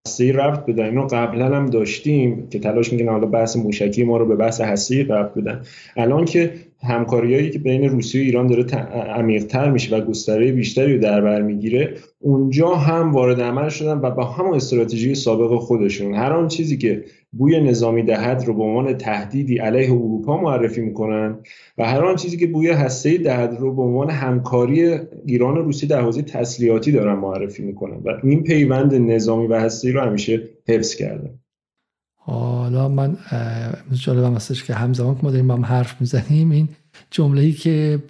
هسته رفت بدن. اینو قبلا هم داشتیم که تلاش می‌کنن حالا بحث موشکی ما رو به بحث هسته رفت بدن. الان که همکاریایی که بین روسیه و ایران داره عمیق‌تر میشه و گستره بیشتری رو در بر می‌گیره اونجا هم وارد عمل شدن و با همون استراتژی سابق خودشون. هر آن چیزی که بوی نظامی دهد رو به عنوان تهدیدی علیه اروپا معرفی می‌کنن و هر آن چیزی که بوی هسته دهد رو به عنوان همکاری ایران و روسیه در حوزه تسلیحاتی دارن معرفی می‌کنن. و این پیوند نظامی و هسته رو همیشه حفظ کردن. حالا من جالبم هستش که همزمان که ما داریم با هم حرف می‌زنیم این جمله ای که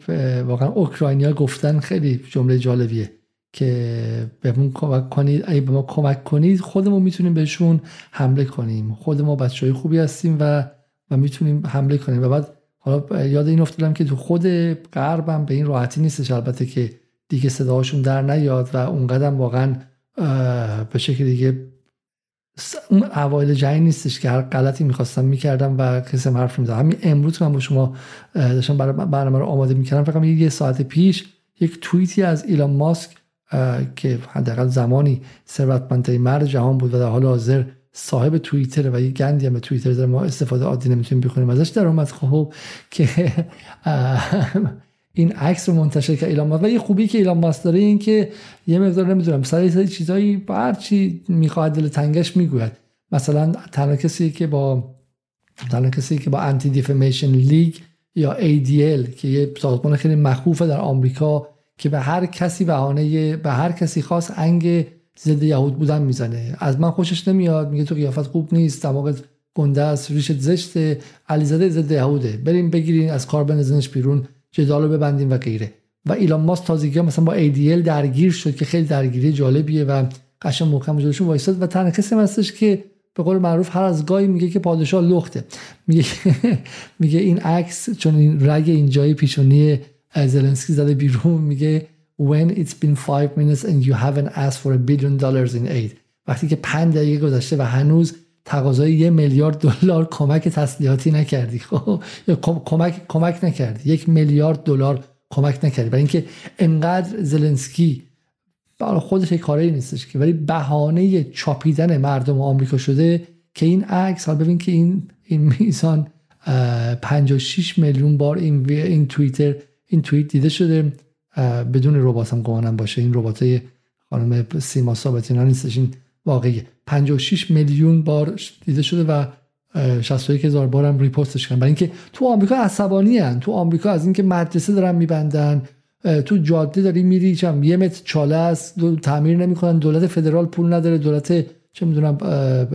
واقعا اوکراینیا گفتن خیلی جمله جالبیه که بهمون کمک کنید. اگه به ما کمک کنید خودمون می‌تونیم بهشون حمله کنیم. خود ما بچه های خوبی هستیم و و می‌تونیم حمله کنیم. و بعد حالا یاد این افتادم که تو خود غربم به این راحتی نیستش البته که دیگه صداهاشون در نیاد و اونقدر واقعا به شکل دیگه اون اوایل جنگ نیستش که هر غلطی می‌خواستم می‌کردم و کسی حرف می‌زد همین امروز من با شما داشتم برنامه رو آماده می‌کردم فقط یه ساعت پیش یک توییتی از ایلان ماسک که حداقل زمانی ثروتمندترین مرد جهان بود و در حال حاضر صاحب توییتر و یه گندی هم توییتر داره ما استفاده عادی نمی‌تونیم بکنیم ازش در اومد خب که این عکس رو منتشر که ایلان ماسک. و یه خوبی که ایلان ماسک داره این که یه مقدار نمی‌دونم سر سری چیزایی هر چی می‌خواد دل تنگش می‌گوید. مثلا تنها کسی که با تنها کسی که با انتی دیفمیشن لیگ یا ADL که یه سازمان خیلی مخوفه در آمریکا که به هر کسی بهانه به هر کسی خاص انگ ضد یهود بودن می‌زنه. از من خوشش نمیاد میگه تو قیافت خوب نیست دماغت گنده است ریشت زشته علیزاده ضد یهوده. بریم بگیرین از کار بنزنش بیرون. جدال رو ببندیم و غیره. و ایلان ماسک تازگی مثلا با ADL درگیر شد که خیلی درگیری جالبیه و قشنگ محکم جلوشون وایساد و تنها کسی هستش که به قول معروف هر از گاهی میگه که پادشاه لخته. میگه میگه این عکس چون این رگ اینجای پیشونی زلنسکی زده بیرون میگه when it's been five minutes and you haven't asked for a billion dollars in aid. وقتی که پنج دقیقه گذشته و هنوز تقاضای یه میلیارد دلار کمک تسلیحاتی نکردی. خب کمک کمک نکردی. یک میلیارد دلار کمک نکردی. برای اینکه انقدر زلنسکی برای خودش کاری نیستش که ولی بهانه چاپیدن مردم آمریکا شده که این عکس حالا ببین که این این میزان 56 میلیون بار این این توییتر این توییت دیده شده. بدون ربات هم گمانم باشه. این ربات خانم سیما ثابتینا نیستش. این واقعی. 56 میلیون بار دیده شده و 61 هزار بار ریپوستش کردن. برای اینکه تو آمریکا عصبانی هن. تو آمریکا از اینکه مدرسه دارن میبندن تو جاده داری میری چم یه متر چاله است دو تعمیر نمی‌کنن دولت فدرال پول نداره دولت چه می‌دونم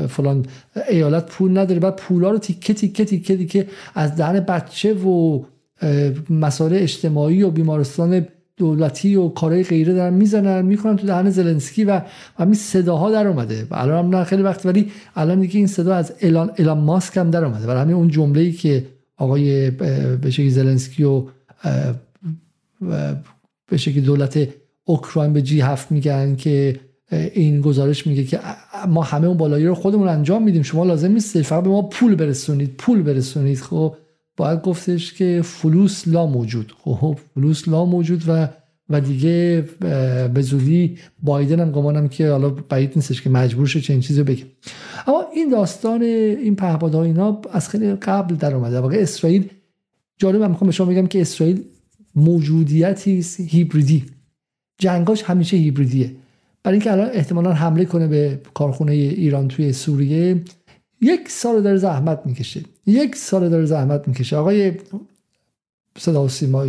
فلان ایالت پول نداره. بعد پولا رو تیکه تیکه تیکه تیکه از دهن بچه و مسائل اجتماعی و بیمارستان دولتی و کارهای غیره دارن می‌زنن می‌کنن تو دهن زلنسکی و همین صداها در اومده. و الان هم نه خیلی وقت ولی الان دیگه این صدا از الان الان ماسک هم در اومده. و همین اون جمله که آقای به زلنسکی و به شکلی دولت اوکراین به جی هفت میگن که این گزارش میگه که ما همه اون بالایی رو خودمون انجام میدیم. شما لازم نیست فقط به ما پول برسونید پول برسونید. خب باید گفتش که فلوس لا موجود. خب فلوس لا موجود و و دیگه به زودی بایدن هم گمانم که حالا بعید نیستش که مجبور شه چنین چیزی بگه. اما این داستان این پهپادها اینا از خیلی قبل در اومده. واقع اسرائیل جالب می‌خوام به شما بگم که اسرائیل موجودیتی هیبریدی. جنگاش همیشه هیبریدیه. برای اینکه الان احتمالا حمله کنه به کارخونه ایران توی سوریه یک سال داره زحمت می‌کشه. یک سال داره زحمت می‌کشه. آقای صدا و سیما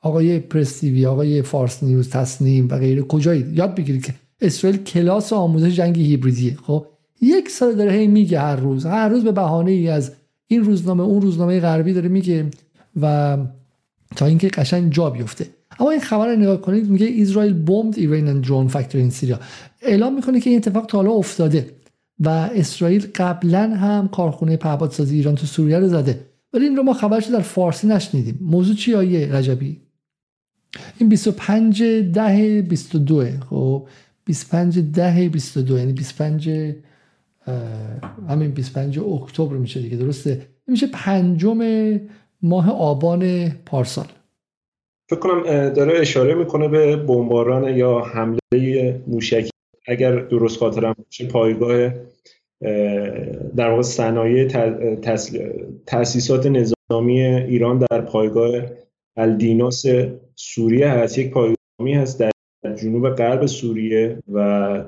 آقای پرستیوی آقای فارس نیوز تصنیم و غیره کجایی؟ یاد بگیرید که اسرائیل کلاس آموزش جنگ هیبریدیه. خب یک سال داره هی میگه هر روز. هر روز به بهانه ای از این روزنامه اون روزنامه غربی داره میگه و تا اینکه قشنگ جا بیفته. اما این خبر رو نگاه کنید میگه اسرائیل بومد ایران اند درون فکتوری این سیریا اعلام می‌کنه که این اتفاق تا حالا افتاده. و اسرائیل قبلا هم کارخونه پهپادسازی ایران تو سوریه رو زده. ولی این رو ما خبرش در فارسی نشنیدیم. موضوع چی آیه رجبی؟ این 25 ده 22 خب 25 ده 22 یعنی 25 همین 25 اکتبر میشه دیگه درسته؟ میشه پنجم ماه آبان پارسال. فکر کنم داره اشاره می‌کنه به بمباران یا حمله موشکی اگر درست خاطرم باشه پایگاه در واقع صنایع تاسیسات نظامی ایران در پایگاه الدیناس سوریه هست. یک پایگاهی هست در جنوب غرب سوریه و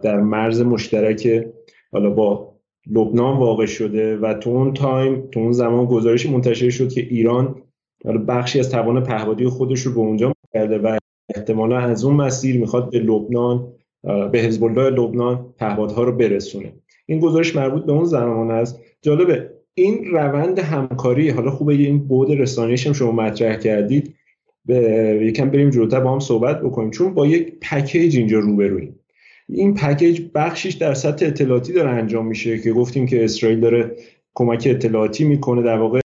در مرز مشترک حالا با لبنان واقع شده و تو اون تایم تو اون زمان گزارشی منتشر شد که ایران بخشی از توان پهپادی خودش رو به اونجا کرده و احتمالا از اون مسیر می‌خواد به لبنان به حزب الله لبنان پهپادها رو برسونه. این گزارش مربوط به اون زمان است. جالبه این روند همکاری حالا خوبه این بود رسانه‌ایش هم شما مطرح کردید به یکم بریم جلوتر با هم صحبت بکنیم. چون با یک پکیج اینجا روبرویم. این پکیج بخشیش در سطح اطلاعاتی داره انجام میشه که گفتیم که اسرائیل داره کمک اطلاعاتی می‌کنه در واقع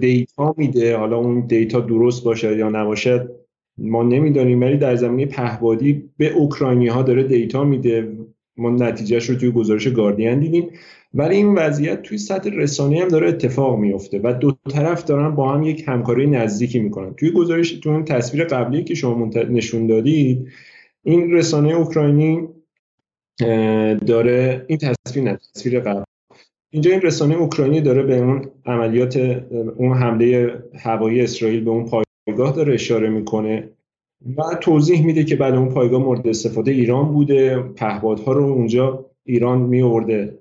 دیتا میده حالا اون دیتا درست باشه یا نباشد ما نمی‌دانیم ولی در زمینه پهبادی به اوکراینی ها داره دیتا میده. ما نتیجهش رو توی گزارش گاردین دیدیم. ولی این وضعیت توی سطح رسانه هم داره اتفاق میفته و دو طرف دارن با هم یک همکاری نزدیکی می‌کنن. توی گزارش تو اون تصویر قبلی که شما نشون دادید این رسانه اوکراینی داره این تصویر نه تصویر قبل. اینجا این رسانه اوکراینی داره به اون عملیات اون حمله هوایی اسرائیل به اون پایگاه داره اشاره می‌کنه و توضیح میده که بعد اون پایگاه مورد استفاده ایران بوده. پهپادها رو اونجا ایران می آورده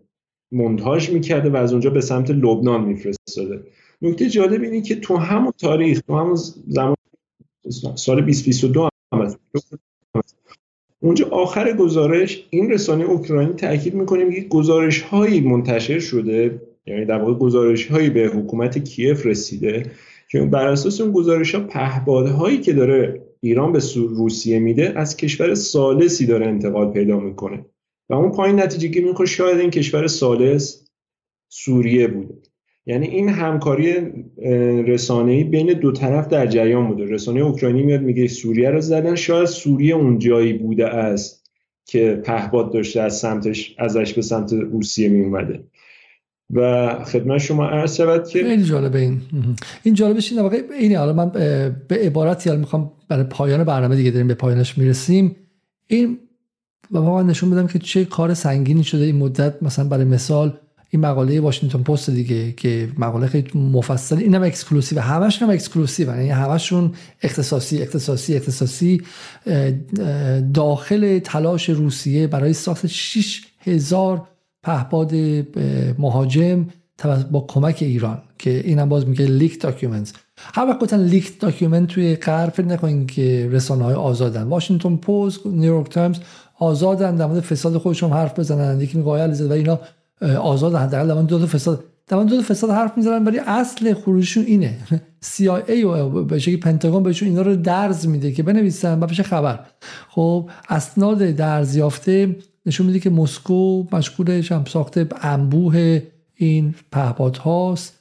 منتاج می‌کرده و از اونجا به سمت لبنان میفرستاده. نکته جالب اینه که تو همون تاریخ تو همون زمان سال 2022 هم اونجا آخر گزارش این رسانه اوکراینی تاکید می‌کنه که گزارش هایی منتشر شده یعنی در واقع گزارش هایی به حکومت کیف رسیده که بر اساس اون گزارش ها پهپادهایی که داره ایران به روسیه میده از کشور سالسی داره انتقال پیدا می‌کنه. و اون پایین نتیجه گیری می‌کنه شاید این کشور سالس سوریه بوده. یعنی این همکاری رسانه‌ای بین دو طرف در جریان بوده. رسانه اوکراینی میاد میگه سوریه رو زدن. شاید سوریه اون جایی بوده است که پهباد داشته از سمتش ازش به سمت روسیه می اومده و خدمت شما عرض شود که خیلی جالبه این. این جالبش این واقع اینه. حالا من به عبارتی حالا می‌خوام برای پایان برنامه دیگه داریم به پایانش می‌رسیم. این و من نشون بدم که چه کار سنگینی شده این مدت. مثلا برای مثال این مقاله واشنگتن پست دیگه که مقاله خیلی مفصل اینم exclusive همش هم exclusive یعنی همشون اختصاصی اختصاصی اختصاصی. داخل تلاش روسیه برای ساخت 6000 پهپاد مهاجم با کمک ایران که اینم باز میگه leaked document. هر وقت گفتن leaked document توی غرب فکر نکنین که رسانه های آزادن. واشنگتن پست نیویورک تایمز آزادن در مورد فساد خودشون حرف بزنن. یکی میگه و اینا آزاد حداقل در دو تا فساد. در دو تا فساد حرف می‌زنن ولی اصل خروجشون اینه. CIA و به شکلی پنتاگون بهشون اینا رو درز میده که بنویسن و خبر. خب اسناد درز یافته نشون میده که مسکو مشغول هم ساخت انبوه این پهپاد هاست.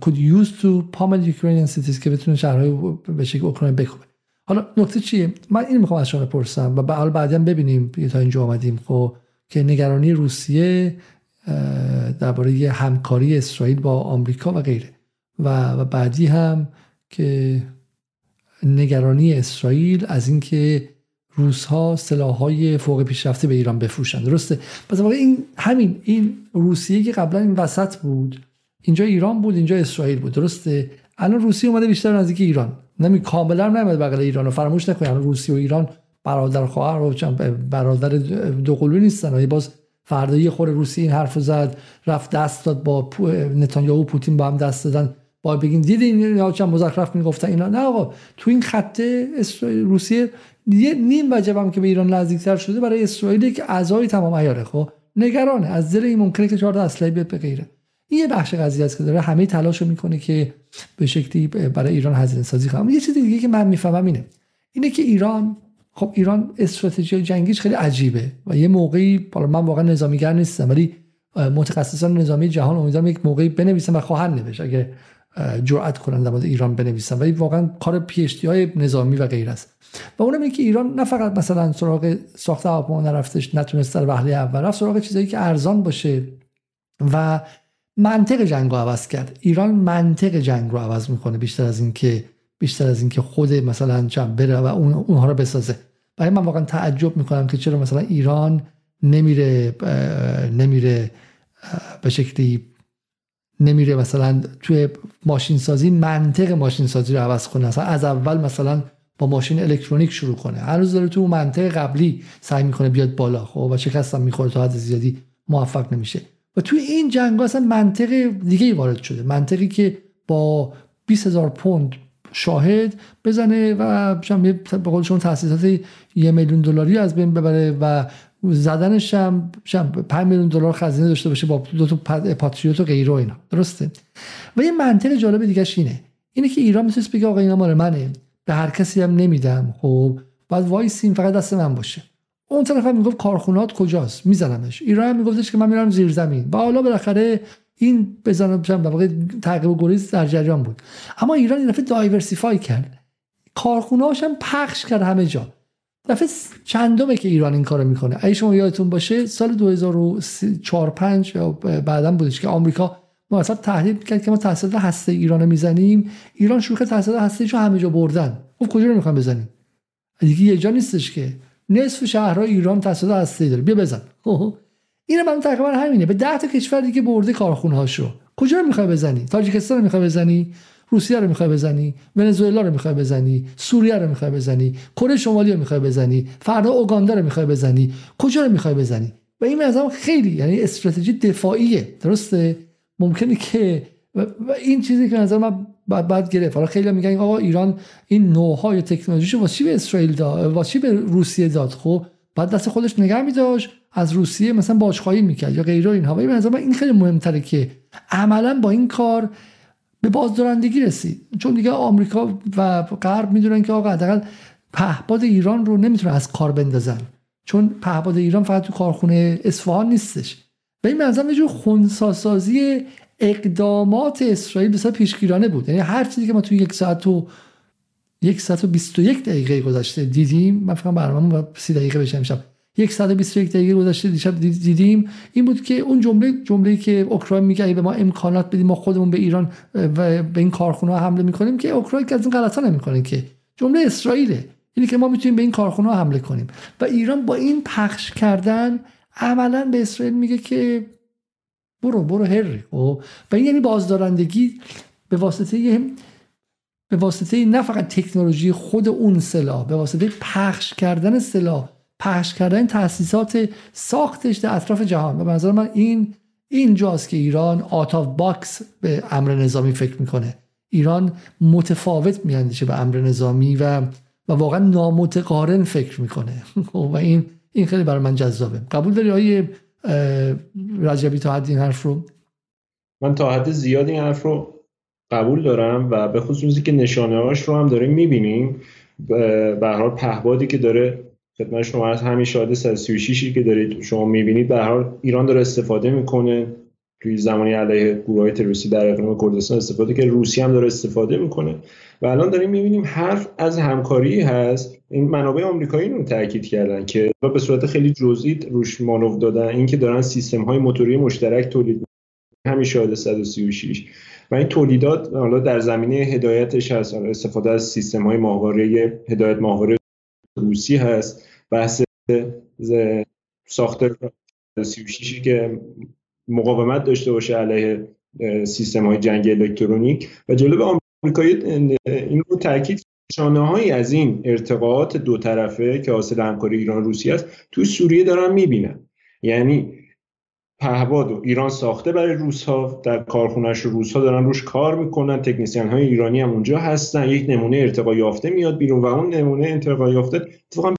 Could use to pummel Ukrainian cities که بتونه شهرهای به شکل اوکراین بکوبه. حالا نکته چیه؟ من این می‌خوام از شما بپرسم و بعد بعدا ببینیم تا اینجا آمدیم خب که نگرانی روسیه درباره همکاری اسرائیل با آمریکا و غیره. و بعدی هم که نگرانی اسرائیل از اینکه روس ها سلاح های فوق پیشرفته به ایران بفروشن. درسته؟ پس این همین این روسیه که قبلا این وسط بود اینجا ایران بود اینجا اسرائیل بود. درسته؟ الان روسیه اومده بیشتر نزدیک ایران. نمی کاملا نمیاد بغل ایران رو فراموش نکنید روسیه و ایران برادر خواهر و برادر دو قلو نیستن. باز فردا یه خور روسی این حرف زد رفت دست داد با نتانیاهو و پوتین با هم دست دادن. با بگین دیدین؟ یا چند مزخرف می‌گفتن اینا؟ نه آقا تو این خطه روسیه یه نیم وجب هم که به ایران نزدیکتر شده برای اسرائیل که اعضای تمام عیاره خب؟ نگرانه. از دل این ممکنه که چهار اسلحه بیاد به غیره. این یه بخش قضیه است که داره همه تلاش می‌کنه که به شکلی برای ایران هزینه سازی کنه. یه چیز دیگه که من می‌فهمم اینه. اینه که ایران خب ایران استراتژی جنگیش خیلی عجیبه و یه موقعی حالا من واقعا نظامیگر نیستم ولی متخصصان نظامی جهان امیدوارم یک موقعی بنویسن و خواهند نوشت. اگه جرأت کنن در مورد ایران بنویسن. ولی واقعا کار پیشتی های نظامی و غیر است. و اونم اینه که ایران نه فقط مثلا سراغ ساخت هواپیما نرفتش نتونست در وهله اول رفت سراغ چیزایی که ارزان باشه و منطق جنگ رو عوض کرد. ایران منطق جنگ رو عوض می‌کنه بیشتر از اینکه بیشتر از اینکه خود مثلا چم بره و اون اونها رو بسازه. برای من واقعا تعجب می‌کنم که چرا مثلا ایران نمیره نمیره به شکلی نمیره مثلا توی ماشین سازی منطق ماشین سازی رو عوض کنه. مثلا از اول مثلا با ماشین الکترونیک شروع کنه. هنوز داره تو منطق قبلی سعی می‌کنه بیاد بالا. خب و شکستم می‌خوره تا حد زیادی موفق نمیشه. و توی این جنگ اصلا منطق دیگه ای وارد شده. منطقی که با 20 هزار پوند شاهد بزنه و به قول شما تاسیسات یه میلیون دلاری از بین ببره و زدنش هم 5 میلیون دلار خزینه داشته باشه با دو تا پاتریوت و غیره اینا. درسته؟ و یه منطق جالب دیگه اینه. اینه که ایران می‌تونست بگه آقا اینا مال منه. به هر کسی هم نمیدم. خب بعد وایسیم فقط دست من باشه. اون طرف هم می‌گفت کارخونات کجاست؟ میزنمش. ایران هم میگفتش که من میرم زیر زمین. و حالا بالاخره این بزنم در واقع تعقیب و گریز در جریان بود. اما ایران این دفعه دایورسیفای کرد. کارخونه‌هاش هم پخش کرد همه جا. دفعه چندمه که ایران این کارو می‌کنه. اگه شما یادتون باشه سال 2004 5 یا بعدا بودش که آمریکا ما اصلا تحلیل کرد که ما تحصیلات هسته ایران می‌زنیم. ایران کرد تحصیلات هسته همه جا بردن. خب کجا رو می‌خوام بزنیم؟ دیگه یه جا نیستش که. نصف شهرهای ایران تحصیلات هسته داره. بیا بزن. این من تقریبا همینه. به 10 تا کشور دیگه برده کارخونه هاشو کجا رو می‌خوای بزنی؟ تاجیکستان رو می‌خوای بزنی؟ روسیه رو می‌خوای بزنی ونزوئلا رو می‌خوای بزنی سوریه رو می‌خوای بزنی کره شمالی رو می‌خوای بزنی فردا اوگاندا رو می‌خوای بزنی. کجا رو می‌خوای بزنی؟ و این مثلا خیلی یعنی استراتژی دفاعیه. درسته؟ ممکنه که و این چیزی که نظر من بعد بعد گرفت. حالا خیلی میگن آقا ایران این نوهای تکنولوژیشو واسه به اسرائیل داد واسه به روسیه داد؟ خب بعد دست خودش نگه میداشت از روسیه مثلا باشخواهی می‌کرد یا غیره اینها. و این این خیلی مهمتره که عملا با این کار به بازدارندگی رسید. چون دیگه آمریکا و غرب می‌دونن که آقا حداقل پهپاد ایران رو نمی‌تونه از کار بندازن. چون پهپاد ایران فقط تو کارخونه اصفهان نیستش. به این منظر یه جور خونساسازی اقدامات اسرائیل بسیار پیشگیرانه بود. یعنی هر چیزی که ما تو یک ساعت و یک ساعت و 21 دقیقه گذشته دیدیم من فکر برنامه سی دقیقه بشه امشب یک ساعت 21 دقیقه گذشته دیشب دیدیم. این بود که اون جمله جمله‌ای که اوکراین میگه به ما امکانات بدیم ما خودمون به ایران و به این کارخونه حمله می‌کنیم که اوکراین که از این غلطا نمی‌کنه که. جمله اسرائیله. اینی که ما می‌تونیم به این کارخونه حمله کنیم. و ایران با این پخش کردن عملا به اسرائیل میگه که برو برو هری خب؟ و این یعنی بازدارندگی به واسطه به واسطه نه فقط تکنولوژی خود اون سلاح به واسطه پخش کردن سلاح. پخش کردن تاسیسات ساختش در اطراف جهان. و به نظر من این اینجاست که ایران out of box به امر نظامی فکر می‌کنه. ایران متفاوت میاندیشه به امر نظامی و و واقعا نامتقارن فکر می‌کنه. و این این خیلی برای من جذابه. قبول داری آیه رجبی تا حد این حرف رو؟ من تا حد زیاد این حرف رو قبول دارم و به خصوصی که نشانه هاش رو هم داریم می‌بینیم. به حال پهبادی که داره خدمت شما از همین شاهد 136 که دارید شما می‌بینید به حال ایران داره استفاده می‌کنه. توی زمانی علیه گروه های تروریستی در اقلیم کردستان استفاده که روسیه هم داره استفاده می‌کنه. و الان داریم می‌بینیم حرف از همکاری هست. این منابع آمریکایی رو تاکید کردن که به صورت خیلی جزئی روش مانو دادن اینکه دارن سیستم های موتوری مشترک تولید همین شاهد 136 و این تولیدات حالا در زمینه هدایتش هست. استفاده از سیستم های ماهواره هدایت ماهواره روسی هست. بحث ساخت 36 که مقاومت داشته باشه علیه سیستم های جنگ الکترونیک. و جلو آمریکایی این رو تاکید شانه هایی از این ارتقاعات دو طرفه که حاصل همکاری ایران روسیه است توی سوریه دارن می‌بینن. یعنی پهباد و ایران ساخته برای روس ها در کارخونهش روس ها دارن روش کار می‌کنن تکنسیان های ایرانی هم اونجا هستن. یک نمونه ارتقا یافته میاد بیرون و اون نمونه ارتقا یافته اتفاقا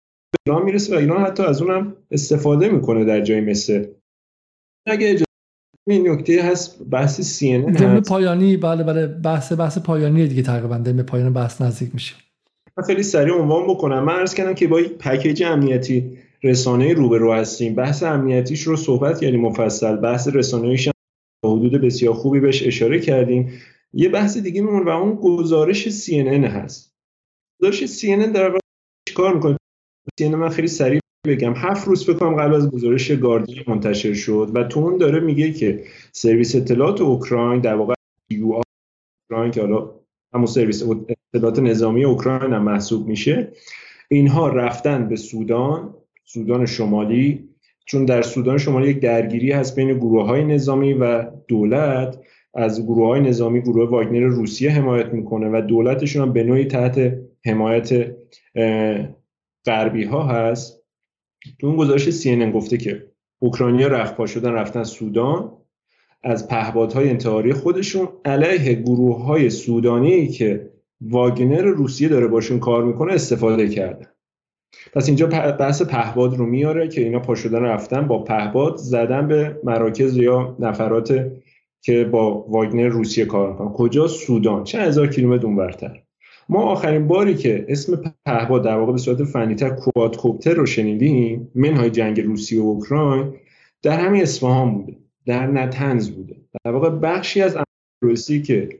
ایران می‌رسه و ایران حتی از اونم استفاده می‌کنه در جای مثل اگه این نکته هست بحث سی ان پایانی بله بله بحث بحث پایانی دیگه تقریبا به پایان بحث نزدیک میشه. خیلی سریع عنوان بکنم. من عرض کردم که با یک پکیج امنیتی رسانه روبرو هستیم. بحث امنیتیش رو صحبت کردیم مفصل. بحث رسانه‌ایش با حدود بسیار خوبی بهش اشاره کردیم. یه بحث دیگه میمونه و اون گزارش CNN هست. گزارش CNN در واقع چیکار می‌کنه؟ CNN من خیلی سریع بگم. هفت روز بکنم قبل از گزارش گاردی منتشر شد و تو اون داره میگه که سرویس اطلاعات اوکراین در واقع یو اوکراین که حالا همون سرویس اطلاعات نظامی اوکراین هم محسوب میشه. اینها رفتن به سودان سودان شمالی چون در سودان شمالی یک درگیری هست بین گروه های نظامی و دولت. از گروه های نظامی گروه واگنر روسیه حمایت می‌کنه و دولتشون هم به نوعی تحت حمایت غربی ها هست. تو اون گزارش سی گفته که اوکراینیا رفت پا شدن رفتن سودان. از پهپادهای انتحاری خودشون علیه گروه های سودانی که واگنر روسیه داره باشون کار می‌کنه استفاده کردن پس اینجا بحث پهباد رو میاره که اینا پا شدن رفتن با پهباد زدن به مراکز یا نفرات که با واگنر روسیه کار می‌کنن. کجا؟ سودان. چه هزار کیلومتر اونورتر. ما آخرین باری که اسم پهباد در واقع به صورت فنیتر کوادکوپتر رو شنیدیم منهای جنگ روسیه و اوکراین در همین اصفهان بوده در نتنز بوده. در واقع بخشی از روسی که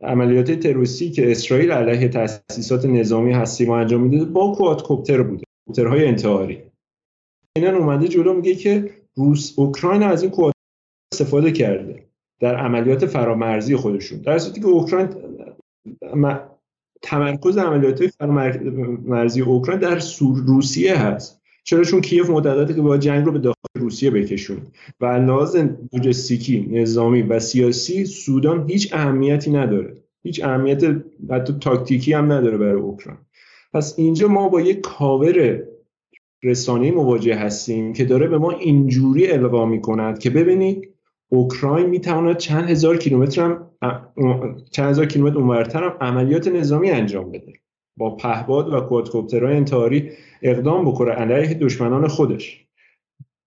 عملیات تروریستی که اسرائیل علیه تاسیسات نظامی هستی ما انجام میده با کوادکوپتر بوده کوادکوپترهای انتحاری. اینا اومده جلو میگه که روس اوکراین از این کوادکوپتر استفاده کرده در عملیات فرامرزی خودشون. در صورتی که اوکراین تمرکز عملیات فرامرزی اوکراین در روسیه هست. چرا؟ چون کیف مدته که با جنگ رو به داخل روسیه بکشون و لحاظ لوجستیکی نظامی و سیاسی سودان هیچ اهمیتی نداره. هیچ اهمیت حتی تاکتیکی هم نداره برای اوکراین. پس اینجا ما با یک کاور رسانه مواجه هستیم که داره به ما اینجوری القا می‌کند که ببینید اوکراین می‌تواند چند هزار کیلومتر هم چند هزار کیلومتر اونورتر هم عملیات نظامی انجام بده. با پهباد و کوادکوپترهای انتحاری اقدام بکنه علیه دشمنان خودش.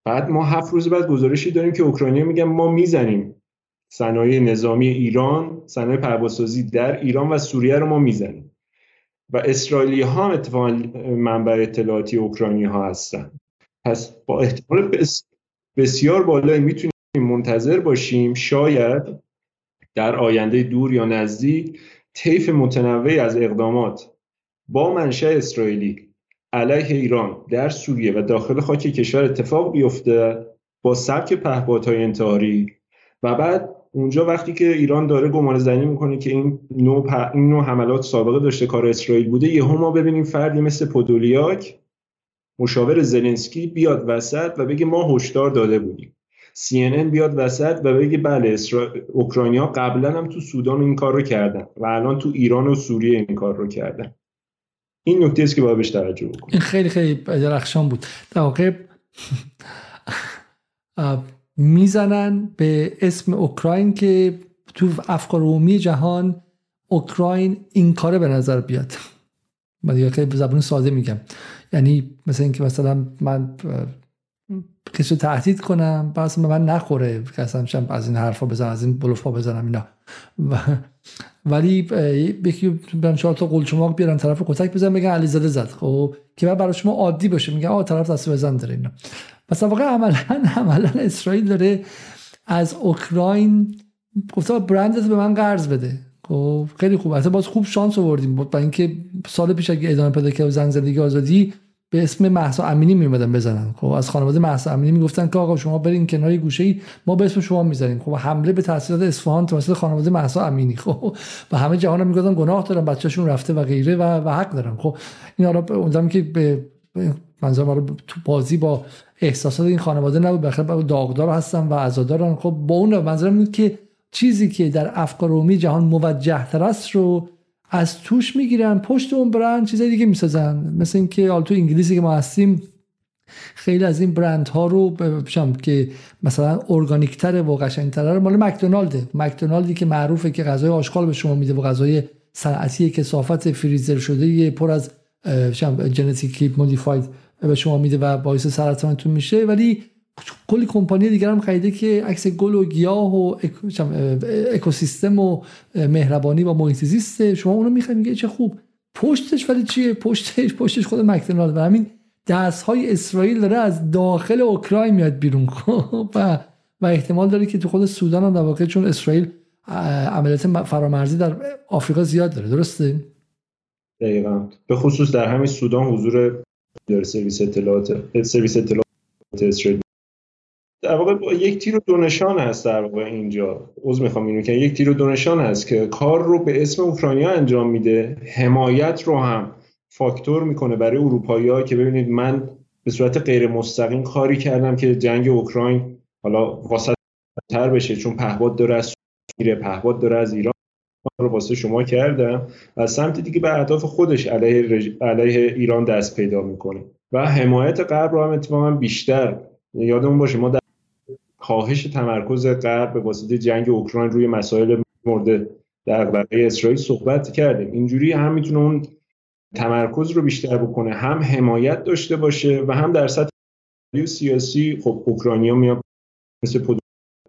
بعد ما هفت روز بعد گزارشی داریم که اوکراینی میگن ما می‌زنیم. صنایع نظامی ایران صنایع پروازسازی در ایران و سوریه رو ما می‌زنیم. و اسرائیلی ها هم اتفاقا منبع اطلاعاتی اوکراینی ها هستن. پس با احتمال بسیار بالایی می‌تونیم منتظر باشیم. شاید در آینده دور یا نزدیک طیف متنوعی از اقدامات با منشأ اسرائیلی علیه ایران در سوریه و داخل خاک کشور اتفاق بیفته با سبک پهپادهای انتحاری. و بعد اونجا وقتی که ایران داره گمان زنی می‌کنه که این نوع, این نوع حملات سابقه داشته کار اسرائیل بوده یهو ما ببینیم فردی مثل پودولیاک مشاور زلنسکی بیاد وسط و بگه ما هشدار داده بودیم. CNN بیاد وسط و بگه بله اسرا... اوکراینیا قبلا هم تو سودان این کار رو کردن و الان تو ایران و سوریه این کار رو کردن. این نکته است که باید بهش توجه بکنیم. این خیلی خیلی درخشان بود. در واقع می‌زنن به اسم اوکراین که تو افکار عمومی جهان اوکراین این کاره به نظر بیاد. من دیگه خیلی زبون ساده میگم. یعنی مثل اینکه مثلا من کسی تهدید کنم؟ بعض به من نخوره که اصلا از این حرفا بزنم از این بلوفا بزنم اینا. و ولی یکی برن چهار تا قلچماق بیارن طرف کتک بزن بگن علیزاده زد. خب که بعد برای شما عادی باشه میگه آ طرف دست بزن داره اینا. مثلا واقعا عملا عملا اسرائیل داره از اوکراین گفته برندت به من قرض بده. خب خیلی خوب. البته باز خوب شانس آوردیم. با اینکه سال پیش اگه ادامه پیدا کرد زن زندگی آزادی به اسم محسا امینی میمدن بزنن. خب از خانواده محسا امینی می‌گفتن که آقا شما برین کنار گوشه ای ما به اسم شما می‌زنیم خب حمله به تحصیلات اصفهان توسط خانواده محسا امینی. خب و همه جهان می‌گفتن گناه دارن بچه‌شون رفته و غیره و, و حق دارن. خب این حالا اونم که به منظور ما تو بازی با احساسات این خانواده نبود. بخاطر داغدار هستن و عزادارن. خب با اون منظورم که چیزی که در افکار عمومی جهان موجه تر است رو از توش می‌گیرن پشت اون برند چیزای دیگه می‌سازن. مثل اینکه حالا تو انگلیسی که ما هستیم خیلی از این برند ها رو بشم که مثلا ارگانیک تره و قشنگ تره مال مکدونالده. مکدونالدی که معروفه که غذای آشغال به شما میده و غذای صنعتی کسافت فریزر شده پر از ژنتیکی مودیفاید به شما میده و باعث سرطانتون میشه. ولی کلی کمپانی دیگر هم خریده که عکس گل و گیاه و اکوسیستم و مهربانی و محیط شما اونو می‌خواید میگه چه خوب. پشتش ولی چیه؟ پشتش پشتش خود مکدونالد. و همین دست های اسرائیل داره از داخل اوکراین میاد بیرون. و و احتمال داره که تو خود سودان هم در واقع چون اسرائیل عملیات فرامرزی در آفریقا زیاد داره. درسته؟ دقیقا. به خصوص در همین سودان حضور داره سرویس اطلاعات سرویس اطلاعات اسرائیل. در واقع یک تیر و دو نشان هست در واقع اینجا. عذر می‌خوام اینو که یک تیر و دو نشان هست که کار رو به اسم اوکراینیا انجام میده. حمایت رو هم فاکتور می‌کنه برای اروپایی که ببینید من به صورت غیر مستقیم کاری کردم که جنگ اوکراین حالا واسط تر بشه چون پهباد داره از میره پهباد داره از ایران رو واسه شما کردم و سمت دیگه به اهداف خودش علیه, علیه ایران دست پیدا می‌کنه. و حمایت غرب رو هم اتفاقا بیشتر یادمون باشه ما در کاهش تمرکز غرب به واسطه جنگ اوکراین روی مسائل مورد دغدغه اسرائیل صحبت کردیم اینجوری هم می‌تونه اون تمرکز رو بیشتر بکنه هم حمایت داشته باشه و هم در سطح سیاسی خب اوکراینیا میاد مثل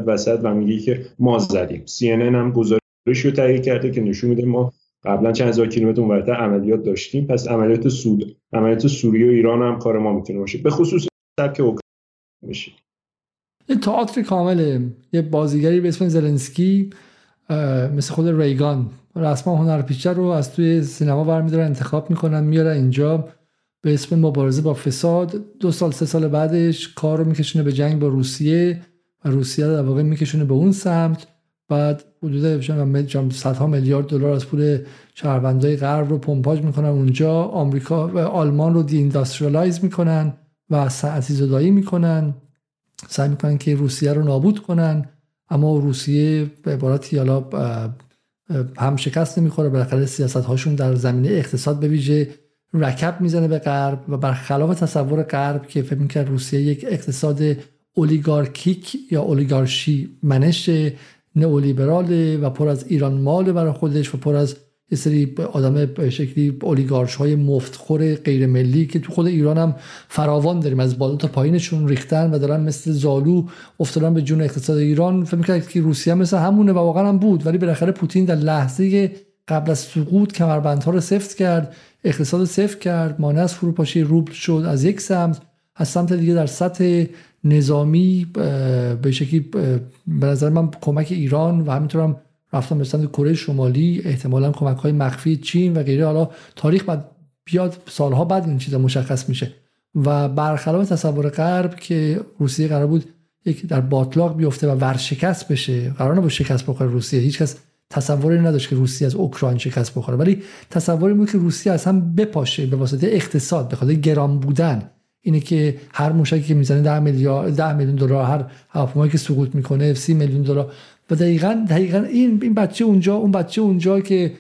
وسط و میگه که ما زدیم. CNN هم گزارش رو تهیه کرده که نشون میده ما قبلا چند هزار کیلومتر اونورتر عملیات داشتیم. پس عملیات سود عملیات سوریه و ایران هم کار ما می‌تونه باشه به خصوص سبک اوکراین میشه. یه تئاتر کامله یه بازیگری به اسم زلنسکی مثل خود ریگان. رسما هنرپیشه رو از توی سینما برمیدارن انتخاب می‌کنن میارن اینجا به اسم مبارزه با فساد. دو سال سه سال بعدش کار رو میکشونه به جنگ با روسیه و روسیه در واقع میکشونه به اون سمت. بعد حدود صدها میلیارد دلار از پول شهروندای غرب رو پمپاژ می‌کنن اونجا. آمریکا و آلمان رو دی می‌کنن و ساعتی زدایی می‌کنن. سعی می‌کنن که روسیه رو نابود کنن اما روسیه به عبارتی حالا هم شکست نمی‌خوره بالاخره سیاست هاشون در زمینه اقتصاد به ویژه رکب می‌زنه به غرب و برخلاف تصور غرب که فکر می‌کرد روسیه یک اقتصاد اولیگارکیک یا اولیگارشی منش نئولیبراله و پر از ایران مال برای خودش و پر از یه سری آدم به شکلی اولیگارش های مفتخور غیر ملی که تو خود ایران هم فراوان داریم. از بالا تا پایینشون ریختن و دارن مثل زالو افتادن به جون اقتصاد ایران. فکر می‌کرد که روسیه مثل همونه و واقعا هم بود ولی بالاخره پوتین در لحظه قبل از سقوط کمربندها رو سفت کرد اقتصاد سفت کرد مانع از فروپاشی روبل شد از یک سمت از سمت دیگه در سطح نظامی به شکلی به نظر من کمک ایران و همینطورم رفتن به سمت کره شمالی احتمالا کمک های مخفی چین و غیره. حالا تاریخ بعد بیاد سالها بعد این چیزا مشخص میشه. و برخلاف تصور غرب که روسیه قرار بود یک در باطلاق بیفته و ورشکست بشه قرار نبود شکست بخوره روسیه. هیچکس تصوری نداشت که روسیه از اوکراین شکست بخوره. ولی تصوری بود که روسیه از هم بپاشه به واسطه اقتصاد به خاطر گران بودن. اینه که هر موشکی که می‌زنه 10 میلیارد 10 میلیون دلار هر هواپیمایی که سقوط می‌کنه 30 میلیون دلار. و دقیقا دقیقا این این بچه اونجا اون بچه اونجا که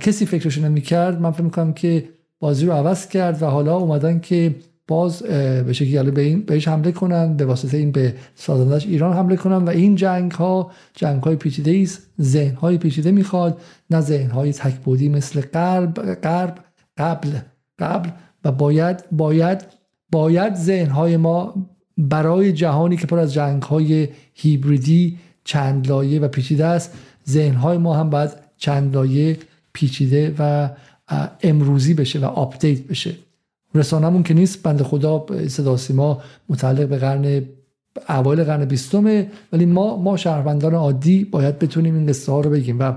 کسی فکرش نمی‌کرد من فکر می‌کنم که بازی رو عوض کرد و حالا اومدن که باز به شکلی به این بهش حمله کنن به واسطه این به سازندش ایران حمله کنن و این جنگ ها جنگ های پیچیده است ذهن های پیچیده می‌خواد نه ذهن های تکبودی مثل غرب غرب قبل قبل و باید باید باید ذهن های ما برای جهانی که پر از جنگ های هیبریدی چند لایه و پیچیده است. ذهنهای ما هم باید چند لایه پیچیده و امروزی بشه و update بشه. رسانمون که نیست بنده خدا صدا سیما متعلق به قرن اوایل قرن بیستمه. ولی ما ما شهروندان عادی باید بتونیم این قصه ها رو بگیم. و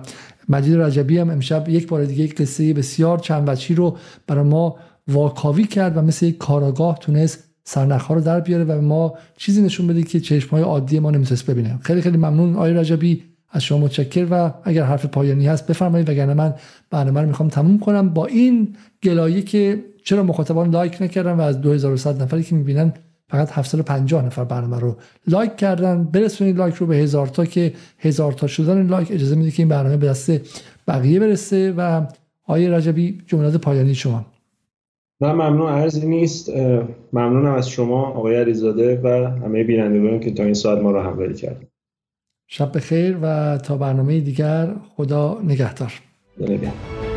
مجید رجبی هم امشب یک بار دیگه یک قصه بسیار چند وجهی رو برای ما واکاوی کرد و مثل یک کاراگاه تونست سرنخ رو در بیاره و ما چیزی نشون بده که چشم های عادی ما نمی‌تونست ببینه. خیلی خیلی ممنون آقای رجبی. از شما متشکر و اگر حرف پایانی هست بفرمایید وگرنه من برنامه رو می‌خوام تموم کنم. با این گلایه که چرا مخاطبان لایک نکردن و از 2100 نفری که می‌بینن فقط 750 نفر برنامه رو لایک کردن. برسونید لایک رو به هزار تا که هزار تا شدن لایک اجازه میده که این برنامه به دست بقیه برسه. و آقای رجبی جملات پایانی شما. نه ممنون. ارزی نیست. ممنونم از شما آقای علیزاده و همه بینندگان که تا این ساعت ما رو همراهی کرد شب بخیر و تا برنامه دیگر خدا نگهدار. نگهدار.